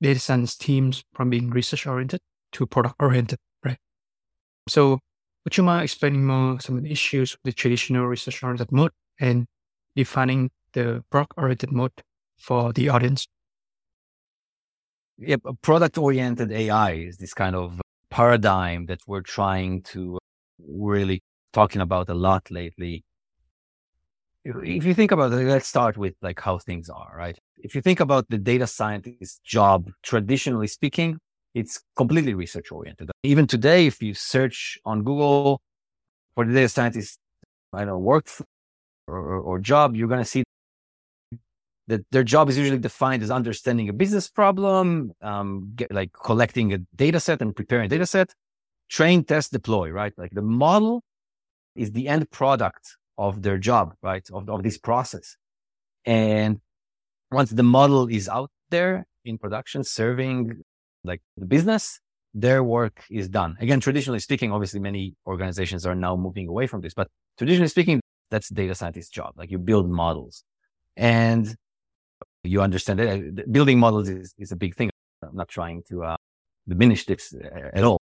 data science teams from being research oriented to product oriented, right? So would you mind explaining more some of the issues with the traditional research oriented mode and defining the product oriented mode for the audience? Yep, product oriented AI is this kind of paradigm that we're trying to uh, really talking about a lot lately. If you think about it, let's start with like how things are, right? if you think about the data scientist job, traditionally speaking, it's completely research oriented. Even today, if you search on Google for the data scientist, I don't know, work or, or, job, you're going to see that their job is usually defined as understanding a business problem, um, get, like collecting a data set and preparing a data set, train, test, deploy, right? Like the model is the end product of their job, right? Of, of this process. And once the model is out there in production, serving like the business, their work is done. Again, traditionally speaking, obviously many organizations are now moving away from this, but traditionally speaking, that's data scientist job. Like you build models and you understand that building models is, is a big thing. I'm not trying to uh, diminish this uh, at all,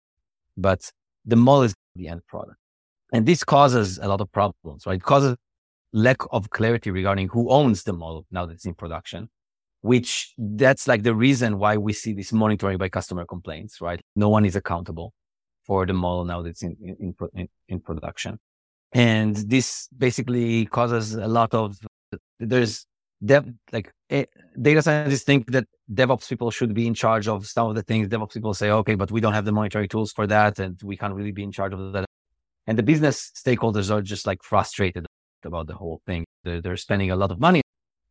but the model is the end product. And this causes a lot of problems, right? It causes lack of clarity regarding who owns the model now that it's in production, which that's like the reason why we see this monitoring by customer complaints, right? No one is accountable for the model now that's in, in, in, in production. And this basically causes a lot of, there's dev, like eh, data scientists think that DevOps people should be in charge of some of the things. DevOps people say, okay, but we don't have the monitoring tools for that. And we can't really be in charge of that. And the business stakeholders are just like frustrated about the whole thing. They're, they're spending a lot of money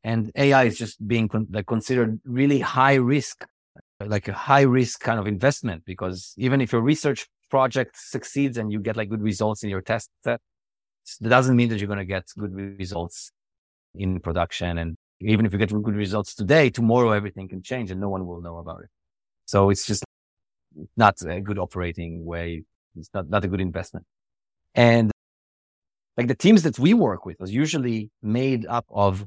and AI is just being con- like considered really high risk, like a high risk kind of investment because even if your research project succeeds and you get like good results in your test set, that doesn't mean that you're going to get good results in production. And even if you get good results today, tomorrow everything can change and no one will know about it. So it's just not a good operating way. It's not, not a good investment. And like the teams that we work with was usually made up of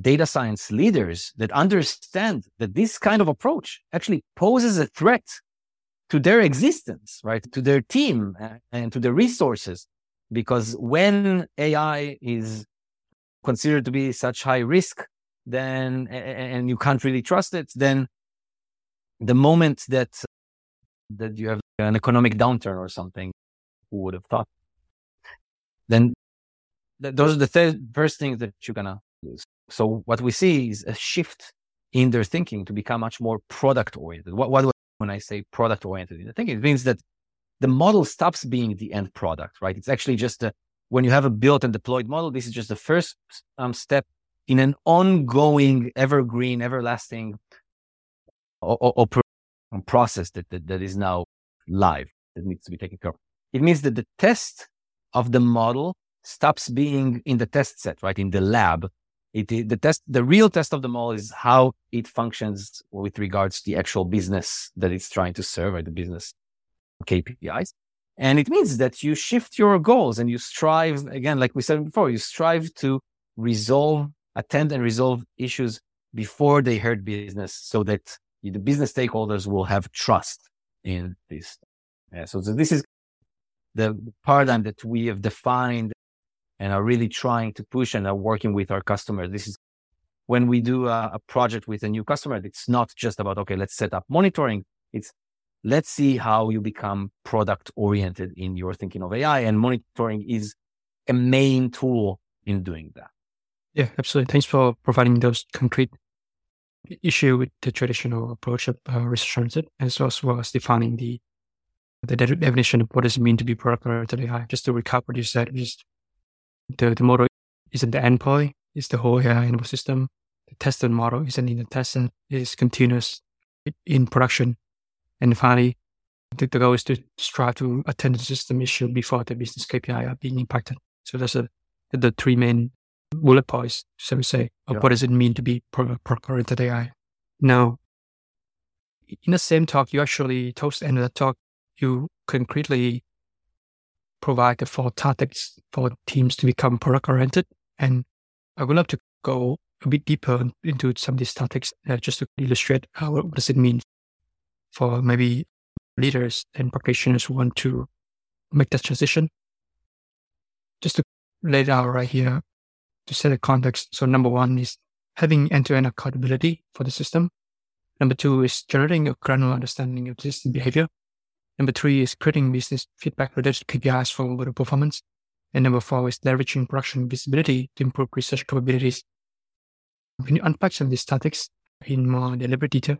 data science leaders that understand that this kind of approach actually poses a threat to their existence, right? To their team and to their resources. Because when AI is considered to be such high risk, then, and you can't really trust it, then the moment that, that you have an economic downturn or something, who would have thought? Then th- those are the th- first things that you're gonna lose. So what we see is a shift in their thinking to become much more product oriented. What, what when I say product oriented? I think it means that the model stops being the end product, right? It's actually just a, when you have a built and deployed model, this is just the first um, step in an ongoing, evergreen, everlasting o- um, process that, that, that is now live that needs to be taken care of. It means that the test of the model stops being in the test set, right? In the lab. It, the test, the real test of the model is how it functions with regards to the actual business that it's trying to serve, right? The business KPIs. And it means that you shift your goals and you strive, again, like we said before, you strive to resolve, attend and resolve issues before they hurt business so that the business stakeholders will have trust in this. Yeah, so, so this is the paradigm that we have defined and are really trying to push and are working with our customers. This is when we do a, a, project with a new customer. It's not just about, okay, let's set up monitoring. It's let's see how you become product oriented in your thinking of AI and monitoring is a main tool in doing that. Yeah, absolutely. Thanks for providing those concrete issue with the traditional approach of uh, research oriented as well as defining the the definition of what does it mean to be product oriented AI. Just to recap what you said, just the, the model isn't the endpoint, it's the whole AI enable system. The tested model isn't in the test set, it's continuous in production. And finally, the, the goal is to strive to attend the system issue before the business KPI are being impacted. So that's a, the three main bullet points, so we say, of yeah. what does it mean to be product oriented AI. Now, in the same talk, you actually, towards the end of the talk, you concretely provide the four tactics for teams to become product oriented. And I would love to go a bit deeper into some of these tactics uh, just to illustrate how what does it mean for maybe leaders and practitioners who want to make that transition. Just to lay it out right here to set the context. So number one is having end-to-end accountability for the system. Number two is generating a granular understanding of system behavior. Number three is creating business feedback related KPIs for the performance. And number four is leveraging production visibility to improve research capabilities. Can you unpack some of these topics in more deliberate detail?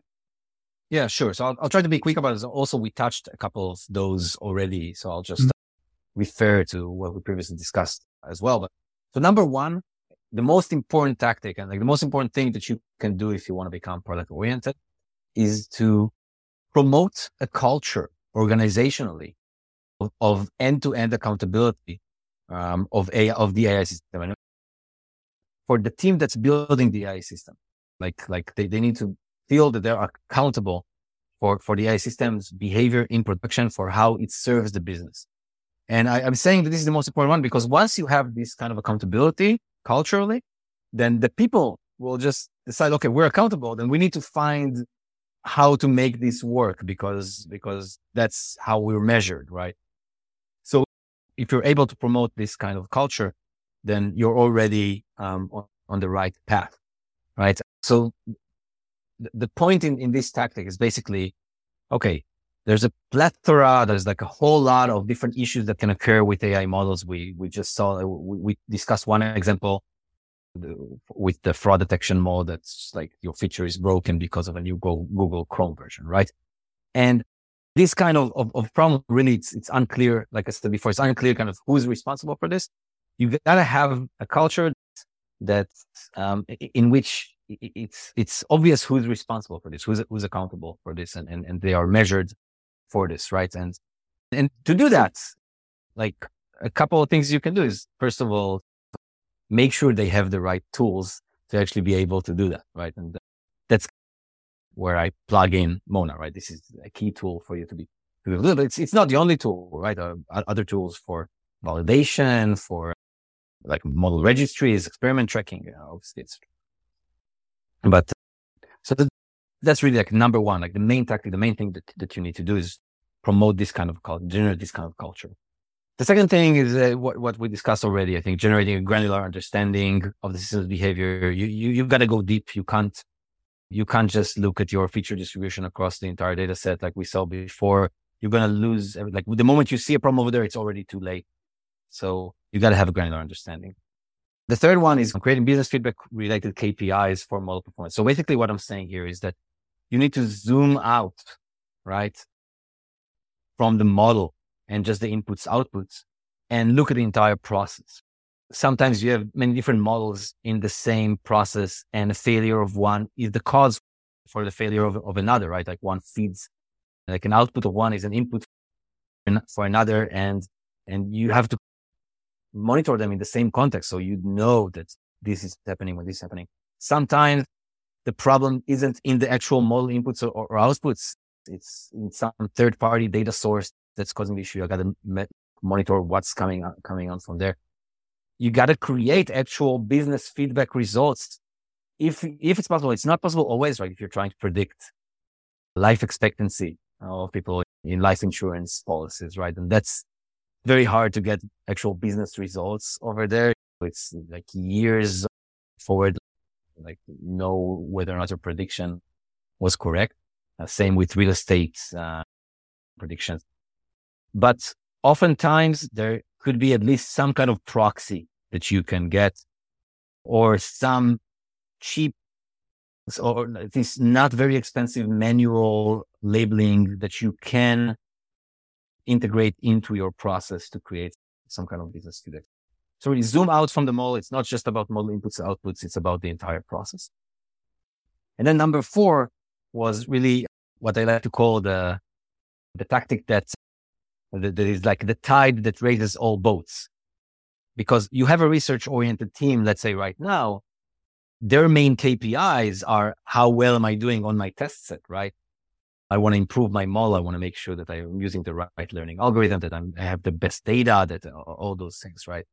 Yeah, sure. So I'll, I'll, try to be quick about it. Also, we touched a couple of those already. So I'll just mm-hmm. refer to what we previously discussed as well. But so number one, the most important tactic and like the most important thing that you can do if you want to become product oriented is to promote a culture organizationally of, end-to-end accountability um, of AI, of the AI system. And for the team that's building the AI system, like like they, they need to feel that they're accountable for for the AI system's behavior in production for how it serves the business. And I, I'm saying that this is the most important one because once you have this kind of accountability culturally, then the people will just decide, okay, we're accountable. Then we need to find how to make this work because, because that's how we're measured, right? So if you're able to promote this kind of culture, then you're already um, on, on, the right path, right? So the point in, in this tactic is basically, okay, there's a plethora, there's like a whole lot of different issues that can occur with AI models. We, we just saw, we, we discussed one example with the fraud detection mode. That's like your feature is broken because of a new Google Chrome version, right? And this kind of, of, of problem really, it's, it's unclear. Like I said before, it's unclear kind of who's responsible for this. You gotta have a culture that, um, in which it's, it's obvious who's responsible for this, who's, who's accountable for this and, and, and they are measured for this, right? And, and to do that, like a couple of things you can do is first of all, make sure they have the right tools to actually be able to do that, right? And that's where I plug in Mona, right? This is a key tool for you to be, to be it's, it's not the only tool, right? Uh, other tools for validation, for like model registries, experiment tracking, you know, obviously it's, but so the, that's really like number one, like the main tactic, the main thing that, that you need to do is promote this kind of culture, generate this kind of culture. The second thing is uh, what, what we discussed already. I think generating a granular understanding of the system's behavior. You, you, you've got to go deep. You can't, you can't just look at your feature distribution across the entire data set like we saw before. You're going to lose, like the moment you see a problem over there, it's already too late. So you got to have a granular understanding. The third one is creating business feedback related KPIs for model performance. So basically what I'm saying here is that you need to zoom out, right? From the model and just the inputs, outputs and look at the entire process. Sometimes you have many different models in the same process and a failure of one is the cause for the failure of, of another, right? Like one feeds, like an output of one is an input for another and, and you have to monitor them in the same context. So you know that this is happening when this is happening. Sometimes the problem isn't in the actual model inputs or, or outputs. It's in some third party data source that's causing the issue. I got to me- monitor what's coming on, coming on from there. You got to create actual business feedback results. If, if it's possible, it's not possible always, right? If you're trying to predict life expectancy of people in life insurance policies, right? And that's very hard to get actual business results over there. It's like years forward, like know whether or not your prediction was correct. Uh, same with real estate uh, predictions. But oftentimes there could be at least some kind of proxy that you can get or some cheap or at least not very expensive manual labeling that you can integrate into your process to create some kind of business today. So we zoom out from the model. It's not just about model inputs, outputs. It's about the entire process. And then number four was really what I like to call the, the tactic that, that is like the tide that raises all boats. Because you have a research oriented team, let's say right now, their main KPIs are how well am I doing on my test set, right? I want to improve my model. I want to make sure that I'm using the right learning algorithm, that I'm, i have the best data, that uh, all those things, right?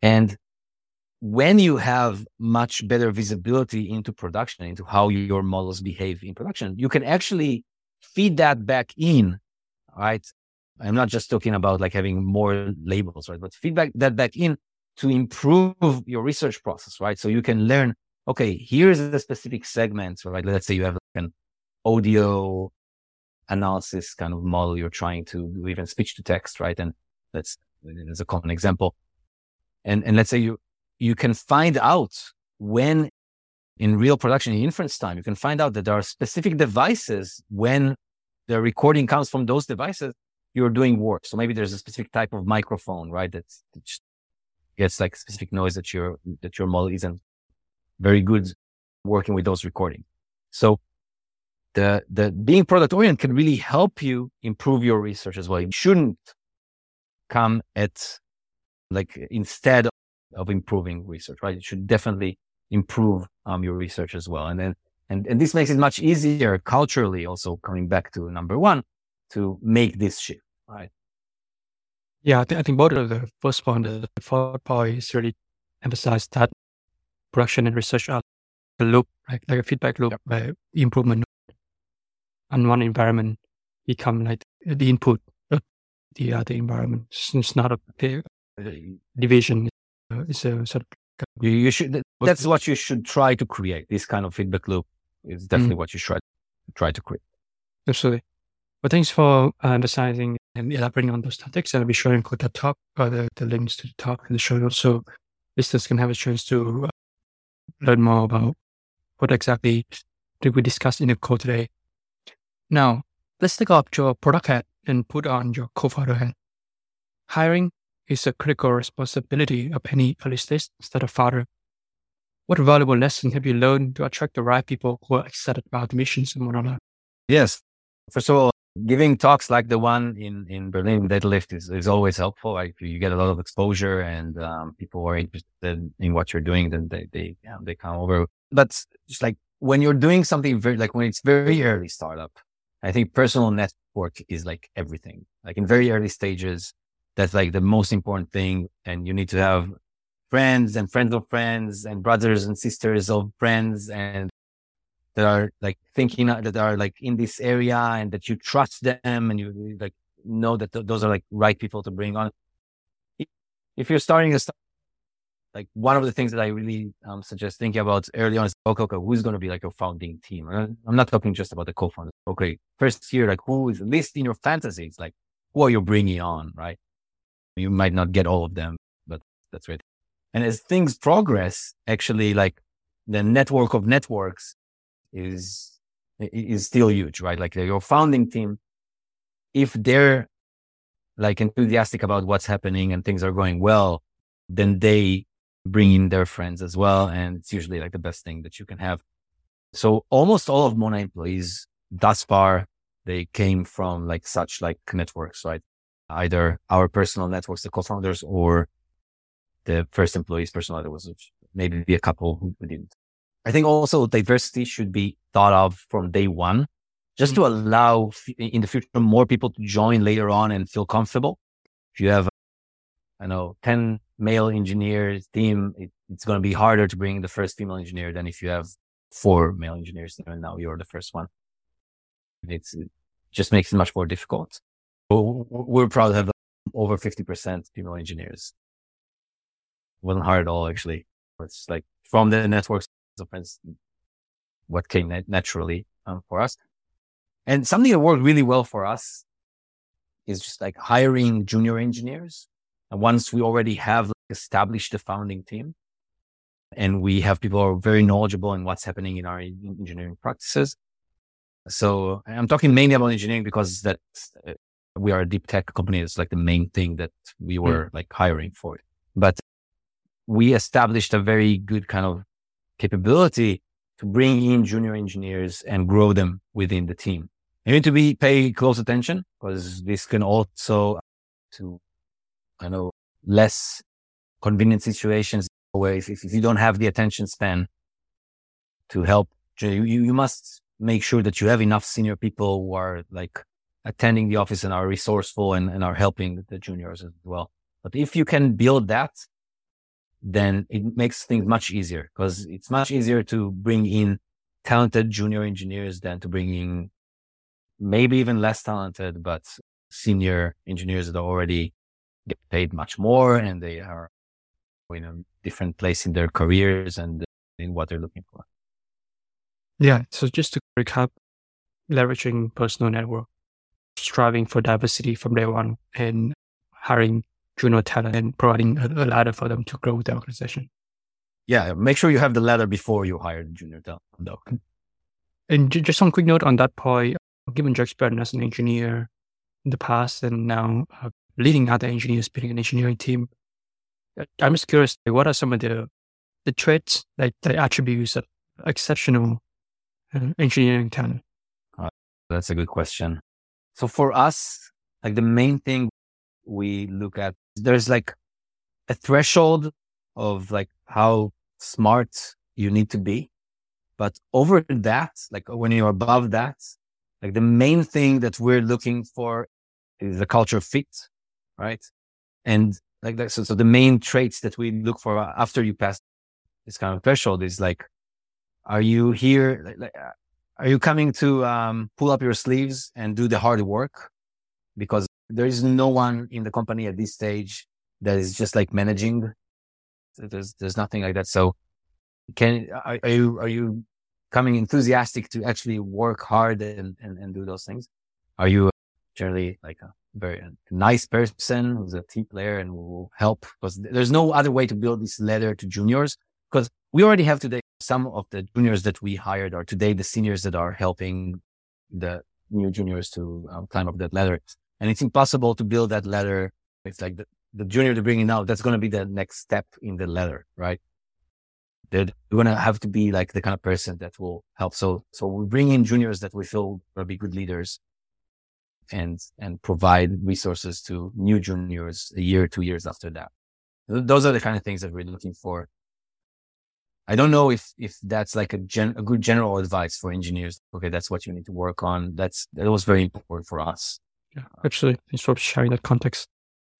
And when you have much better visibility into production, into how your models behave in production, you can actually feed that back in, right? I'm not just talking about like having more labels, right? But feedback that back in to improve your research process, right? So you can learn, okay, here's the specific segments, right? Let's say you have an audio analysis kind of model you're trying to do even speech to text, right? And that's, that's a common example. And, and let's say you, you can find out when in real production, in inference time, you can find out that there are specific devices when the recording comes from those devices, you're doing work. So maybe there's a specific type of microphone, right? That's, that's gets like specific noise that your, that your model isn't very good working with those recordings. So the, the being product oriented can really help you improve your research as well. You shouldn't come at like instead of improving research, right? It should definitely improve um, your research as well. And then, and, and this makes it much easier culturally also coming back to number one to make this shift, right? Yeah, I think, I think both of the first point, the fourth point is really emphasize that production and research are a loop, like, like a feedback loop, yep. where improvement and one environment become like the input of the other environment. It's not a division. It's a sort of you, you should. That's what you should try to create. This kind of feedback loop is definitely mm what you should try to create. Absolutely. Well, thanks for uh, emphasizing and elaborating on those topics. And I'll be sharing the talk or the, the links to the talk in the show notes so listeners can have a chance to uh, learn more about what exactly did we discuss in the call today. Now, let's take off your product hat and put on your co-founder hat. Hiring is a critical responsibility of any early stage startup founder. What valuable lesson have you learned to attract the right people who are excited about the missions and whatnot? Yes. First of all, giving talks like the one in, in Berlin Deadlift, is, is always helpful. Like you get a lot of exposure and um, people are interested in what you're doing, then they, they, yeah, they come over. But just like when you're doing something very, like when it's very early startup, I think personal network is like everything. Like in very early stages, that's like the most important thing. And you need to have friends and friends of friends and brothers and sisters of friends and that are like thinking uh, that are like in this area and that you trust them and you like know that th- those are like right people to bring on. If you're starting a like one of the things that I really um, suggest thinking about early on is okay, okay, who's going to be like your founding team? I'm not talking just about the co-founder. Okay, first year, like who is at least in your fantasies, like who are you bringing on, right? You might not get all of them, but that's right. And as things progress, actually, like the network of networks is is still huge, right? Like your founding team, if they're like enthusiastic about what's happening and things are going well, then they bring in their friends as well. And it's usually like the best thing that you can have. So almost all of Mona employees thus far, they came from like such like networks, right? Either our personal networks, the co-founders or the first employees personal networks, maybe a couple who didn't. I think also diversity should be thought of from day one, just mm-hmm. to allow in the future more people to join later on and feel comfortable. If you have, I know, 10 male engineers team, it, it's going to be harder to bring the first female engineer than if you have four male engineers and now you're the first one. It's, it just makes it much more difficult. We're proud to have over 50% female engineers. It wasn't hard at all, actually. It's like from the networks of friends, what came naturally um, for us. And something that worked really well for us is just like hiring junior engineers. And once we already have like, established the founding team and we have people who are very knowledgeable in what's happening in our engineering practices. So I'm talking mainly about engineering because that uh, we are a deep tech company. It's like the main thing that we hmm. were mm. like hiring for. But we established a very good kind of capability to bring in junior engineers and grow them within the team. You need to be pay close attention because this can also to, I know, less convenient situations where if, if you don't have the attention span to help, you, you must make sure that you have enough senior people who are like attending the office and are resourceful and, and are helping the juniors as well. But if you can build that, then it makes things much easier because it's much easier to bring in talented junior engineers than to bring in maybe even less talented, but senior engineers that are already get paid much more and they are in a different place in their careers and in what they're looking for. Yeah. So just to recap, leveraging personal network, striving for diversity from day one and hiring junior talent and providing a, ladder for them to grow with the organization. Yeah. Make sure you have the ladder before you hire the junior talent though. And just one quick note on that point, given your experience as an engineer in the past and now uh, leading other engineers, building an engineering team, uh, I'm just curious, what are some of the the traits, like the attributes of exceptional uh, engineering talent? Uh, that's a good question. So for us, like the main thing we look at, there's like a threshold of like how smart you need to be. But over that, like when you're above that, like the main thing that we're looking for is a culture fit, right? And like that. So, so the main traits that we look for after you pass this kind of threshold is like, are you here? Like, like, are you coming to um, pull up your sleeves and do the hard work? Because there is no one in the company at this stage that is just like managing. There's there's nothing like that. So, can are, are you are you coming enthusiastic to actually work hard and, and, and do those things? Are you generally like a very nice person who's a team player and will help? Because there's no other way to build this ladder to juniors because we already have today some of the juniors that we hired are today the seniors that are helping the new juniors to um, climb up that ladder. And it's impossible to build that ladder. It's like the, the junior to bring in now, that's going to be the next step in the ladder, right? they're going to have to be like the kind of person that will help. So, so we bring in juniors that we feel will be good leaders and, and provide resources to new juniors a year, two years after that. Those are the kind of things that we're looking for. I don't know if, if that's like a gen, a good general advice for engineers. Okay. That's what you need to work on. That's, that was very important for us. Yeah. Actually, thanks for sharing that context.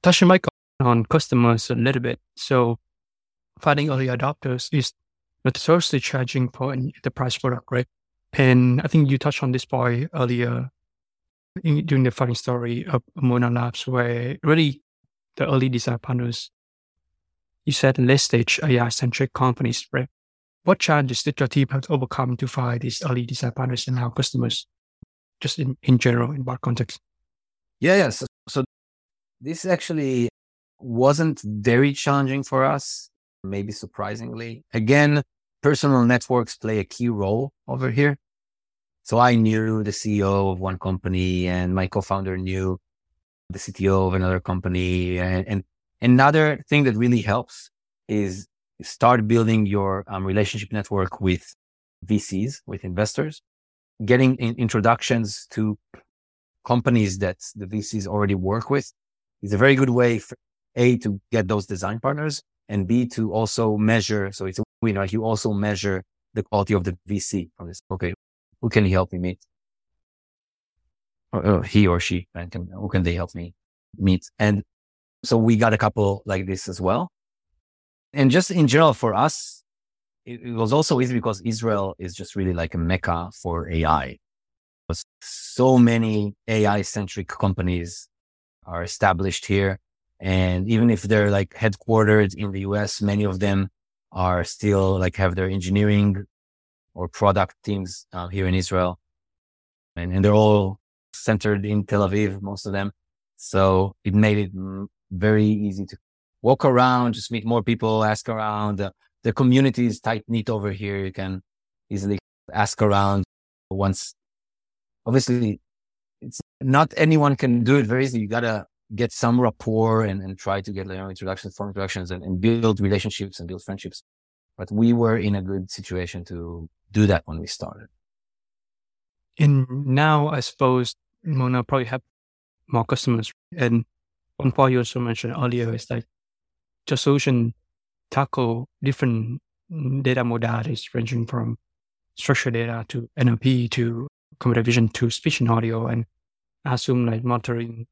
Touching Mike on customers a little bit. So finding early adopters is notoriously charging for an enterprise product, right? And I think you touched on this point earlier in, during the funny story of Mona Labs, where really the early design partners, you said late stage AI centric companies, right? What challenges did your team have to overcome to find these early design partners and our customers, just in, in general, in what context? Yeah, yeah. So, so this actually wasn't very challenging for us maybe surprisingly. Again, personal networks play a key role over here. So I knew the CEO of one company and my co-founder knew the CTO of another company. And, and another thing that really helps is start building your um, relationship network with VCs, with investors, getting in introductions to companies that the VCs already work with is a very good way for A to get those design partners and B to also measure. So it's a win, right? You also measure the quality of the VC from this. Okay. Who can he help me meet? Or, or he or she, right? Can, who can they help me meet? And so we got a couple like this as well. And just in general for us, it, it was also easy because Israel is just really like a mecca for AI. So many AI centric companies are established here. And even if they're like headquartered in the US, many of them are still like have their engineering or product teams uh, here in Israel. And, and they're all centered in Tel Aviv, most of them. So it made it very easy to walk around, just meet more people, ask around. Uh, the community is tight knit over here. You can easily ask around once. Obviously, it's not anyone can do it very easily. You gotta get some rapport and, and try to get you know, introductions, form introductions and, and build relationships and build friendships. But we were in a good situation to do that when we started. And now I suppose Mona probably have more customers. And one point you also mentioned earlier is like your solution tackle different data modalities ranging from structured data to NLP to computer vision to speech and audio. And I assume like monitoring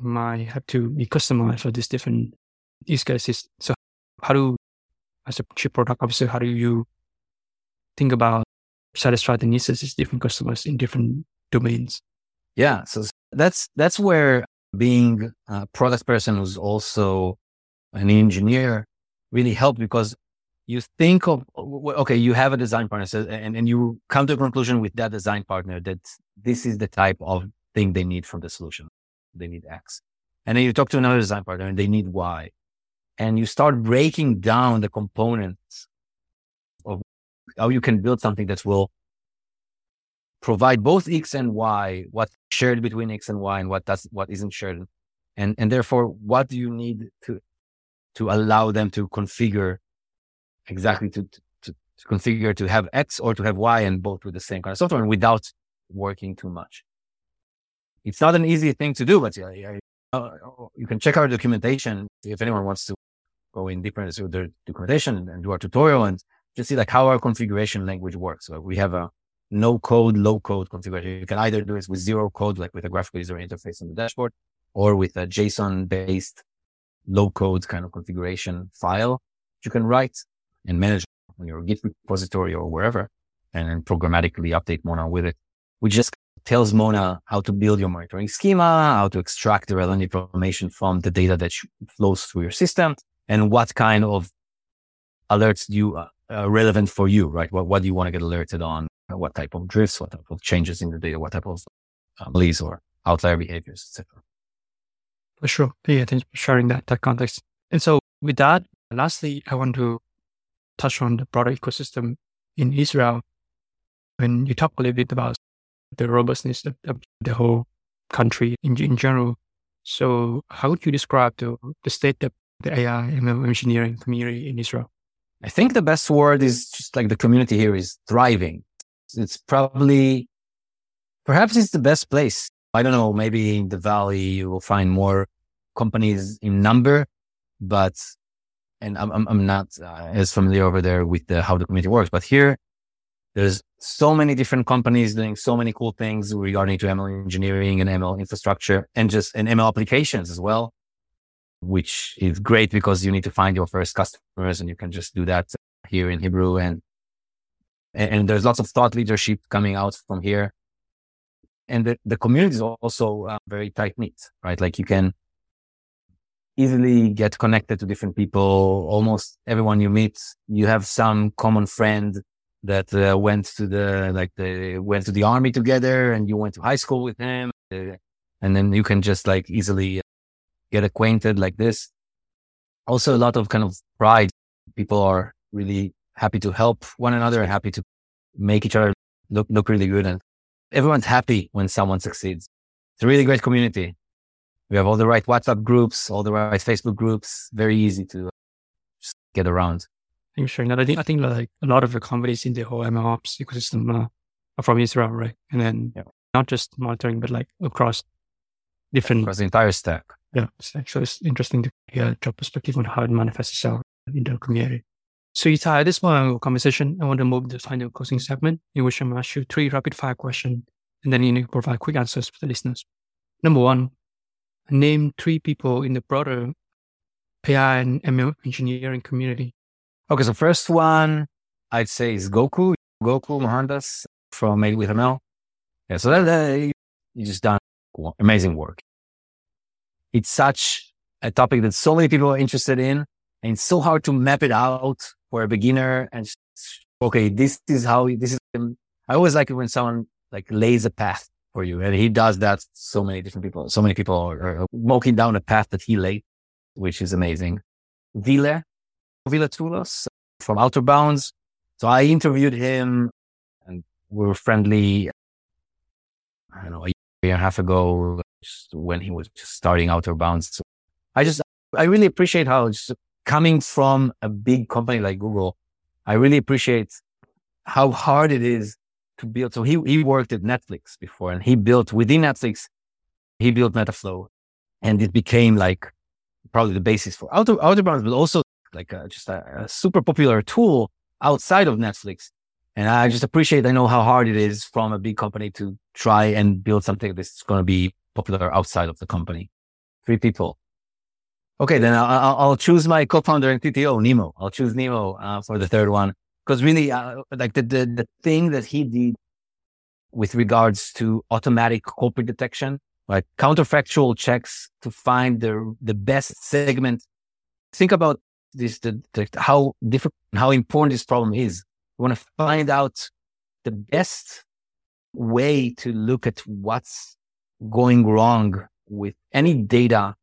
might have to be customized for these different use cases. So how do, as a chief product officer, how do you think about satisfy the needs of different customers in different domains? Yeah. So that's, that's where being a product person who's also an engineer really helped because you think of okay you have a design partner and, and you come to a conclusion with that design partner that this is the type of thing they need from the solution they need x and then you talk to another design partner and they need y and you start breaking down the components how you can build something that will provide both x and y what's shared between x and y and what does what isn't shared and and therefore what do you need to to allow them to configure exactly to, to, to configure to have X or to have Y and both with the same kind of software and without working too much. It's not an easy thing to do, but yeah, you can check our documentation if anyone wants to go in deeper into their documentation and do our tutorial and just see like how our configuration language works. So we have a no code, low code configuration. You can either do this with zero code, like with a graphical user interface on the dashboard, or with a JSON based low code kind of configuration file you can write and manage on your Git repository or wherever, and then programmatically update Mona with it, which just tells Mona how to build your monitoring schema, how to extract the relevant information from the data that flows through your system, and what kind of alerts do you uh, are relevant for you, right? What, what do you want to get alerted on? What type of drifts, what type of changes in the data, what type of um, anomalies or outlier behaviors, etc. For sure. Yeah, thanks for sharing that, that context. And so with that, lastly, I want to touch on the broader ecosystem in Israel. When you talk a little bit about the robustness of, of the whole country in, in general. So how would you describe the, the state of the AI ML engineering community in Israel? I think the best word is just like the community here is thriving. It's probably, perhaps it's the best place. I don't know, maybe in the valley you will find more companies in number, but and I'm I'm not uh, as familiar over there with the, how the community works, but here there's so many different companies doing so many cool things regarding to ML engineering and ML infrastructure and just and ML applications as well, which is great because you need to find your first customers and you can just do that here in Hebrew and and there's lots of thought leadership coming out from here. And the, the community is also uh, very tight knit, right? Like you can easily get connected to different people. Almost everyone you meet, you have some common friend that uh, went to the, like they went to the army together and you went to high school with him. Uh, and then you can just like easily get acquainted like this. Also a lot of kind of pride. People are really happy to help one another and happy to make each other look, look really good. And everyone's happy when someone succeeds. It's a really great community we have all the right WhatsApp groups, all the right Facebook groups. Very easy to just get around. For sharing that. I think I think like a lot of the companies in the whole MLOps ecosystem uh, are from Israel, right? And then yeah. not just monitoring, but like across different across the entire stack. Yeah, so it's interesting to hear your perspective on how it manifests itself in the community. So Itai, at this point of conversation, I want to move to the final closing segment in which I'm ask you three rapid fire questions and then you need to provide quick answers for the listeners. Number one, name three people in the broader AI and ML engineering community. Okay, so first one I'd say is Goku, Goku Mohandas from Made with ML. Yeah. So that, that you just done amazing work. It's such a topic that so many people are interested in and it's so hard to map it out for a beginner and okay, this is how this is. I always like it when someone like lays a path for you and he does that. So many different people, so many people are, walking down a path that he laid, which is amazing. Ville, Ville Tuulos from Outerbounds. So I interviewed him and we were friendly. I don't know, a year and a half ago, when he was just starting Outerbounds. I just, I really appreciate how just coming from a big company like Google, I really appreciate how hard it is to build. So he, he worked at Netflix before and he built within Netflix, he built Metaflow and it became like probably the basis for Outer, Outerbounds, but also like a, just a, a super popular tool outside of Netflix. And I just appreciate, I know how hard it is from a big company to try and build something that's going to be popular outside of the company. Three people. Okay, then I'll, I'll choose my co-founder and CTO, Nemo. I'll choose Nemo uh, for the third one because really, uh, like the, the the thing that he did with regards to automatic culprit detection, like counterfactual checks to find the the best segment. Think about this: the, the how different, how important this problem is. We want to find out the best way to look at what's going wrong with any data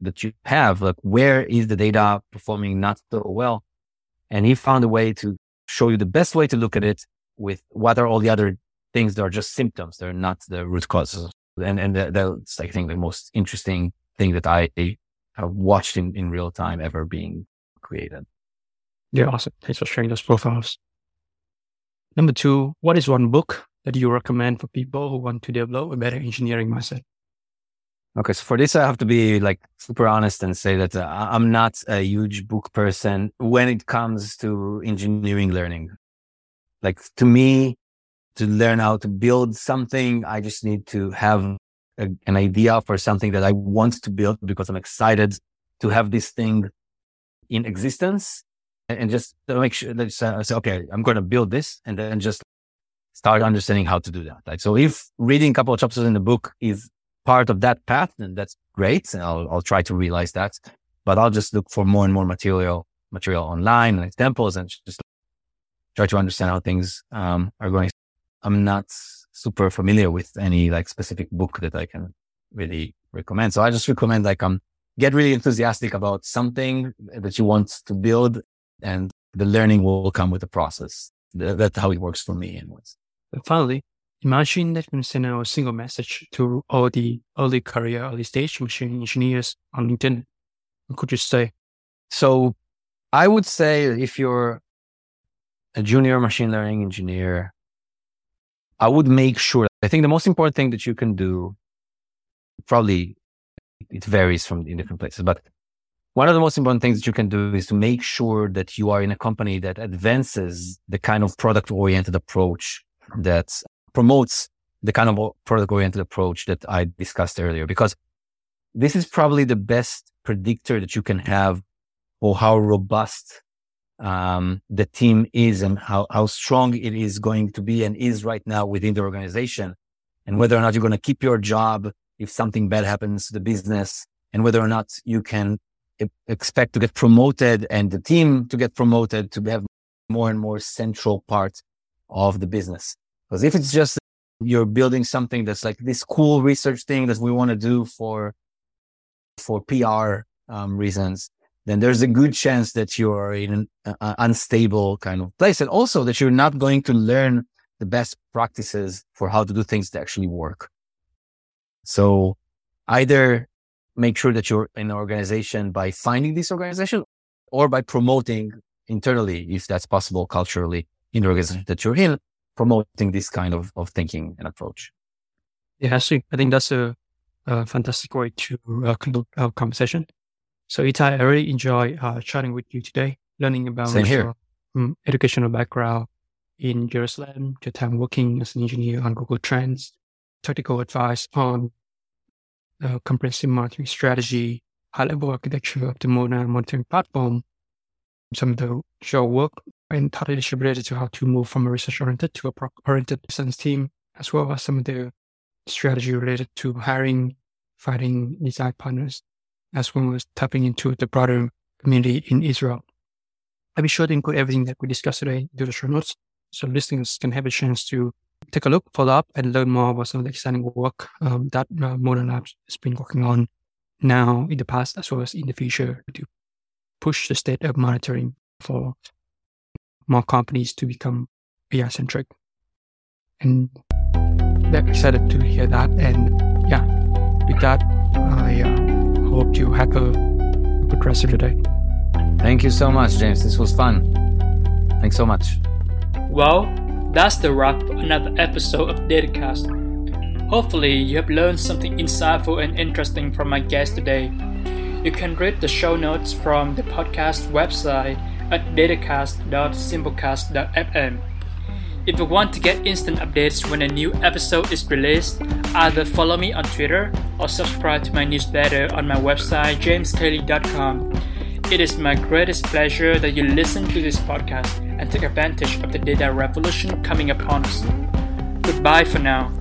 that you have, like where is the data performing not so well? And he found a way to show you the best way to look at it with what are all the other things that are just symptoms. They're not the root causes. And, and that's, I think, the most interesting thing that I have watched in, in real time ever being created. Yeah, awesome. Thanks for sharing those profiles. Number two, what is one book that you recommend for people who want to develop a better engineering mindset? Okay, so for this, I have to be like super honest and say that uh, I'm not a huge book person when it comes to engineering learning. Like to me, to learn how to build something, I just need to have a, an idea for something that I want to build because I'm excited to have this thing in existence and, just make sure that I say, okay, I'm going to build this and then just start understanding how to do that. Like, so if reading a couple of chapters in the book is part of that path, then that's great. And I'll, I'll try to realize that, but I'll just look for more and more material, material online and examples and just try to understand how things, um, are going. I'm not super familiar with any like specific book that I can really recommend. So I just recommend like, um, get really enthusiastic about something that you want to build and the learning will come with the process. That's how it works for me anyways. But finally, Imagine that can send out a single message to all the early career, early stage machine engineers on LinkedIn. What could you say? So I would say if you're a junior machine learning engineer, I would make sure. I think the most important thing that you can do, probably it varies from in different places, but one of the most important things that you can do is to make sure that you are in a company that advances the kind of product oriented approach that promotes the kind of product oriented approach that I discussed earlier, because this is probably the best predictor that you can have for how robust um, the team is and how, how strong it is going to be and is right now within the organization and whether or not you're going to keep your job if something bad happens to the business and whether or not you can expect to get promoted and the team to get promoted to have more and more central part of the business. Because if it's just you're building something that's like this cool research thing that we want to do for for PR um, reasons, then there's a good chance that you're in an uh, unstable kind of place, and also that you're not going to learn the best practices for how to do things that actually work. So either make sure that you're in an organization by finding this organization or by promoting internally, if that's possible culturally in the organization that you're in, promoting this kind of, of thinking and approach. Yeah, actually, I think that's a, a fantastic way to uh, conclude our conversation. So, Itai, I really enjoy uh, chatting with you today, learning about Same here. Um, educational background in Jerusalem, your time working as an engineer on Google Trends, technical advice on uh, comprehensive monitoring strategy, high level architecture of the modern monitoring platform, some of the show work entirely related to how to move from a research oriented to a product oriented business team as well as some of the strategy related to hiring, finding design partners, as well as tapping into the broader community in Israel. I'll be sure to include everything that we discussed today into the show notes so listeners can have a chance to take a look, follow up, and learn more about some of the exciting work um, that uh, Mona Labs has been working on now in the past as well as in the future to push the state of monitoring for more companies to become AI centric. And they're excited to hear that. And yeah, with that, I uh, hope you have a good rest of the day. Thank you so much, James. This was fun. Thanks so much. Well, that's the wrap for another episode of Datacast. Hopefully, you have learned something insightful and interesting from my guest today. You can read the show notes from the podcast website at datacast.simplecast.fm. If you want to get instant updates when a new episode is released, either follow me on Twitter or subscribe to my newsletter on my website jameskle.com. It is my greatest pleasure that you listen to this podcast and take advantage of the data revolution coming upon us. Goodbye for now.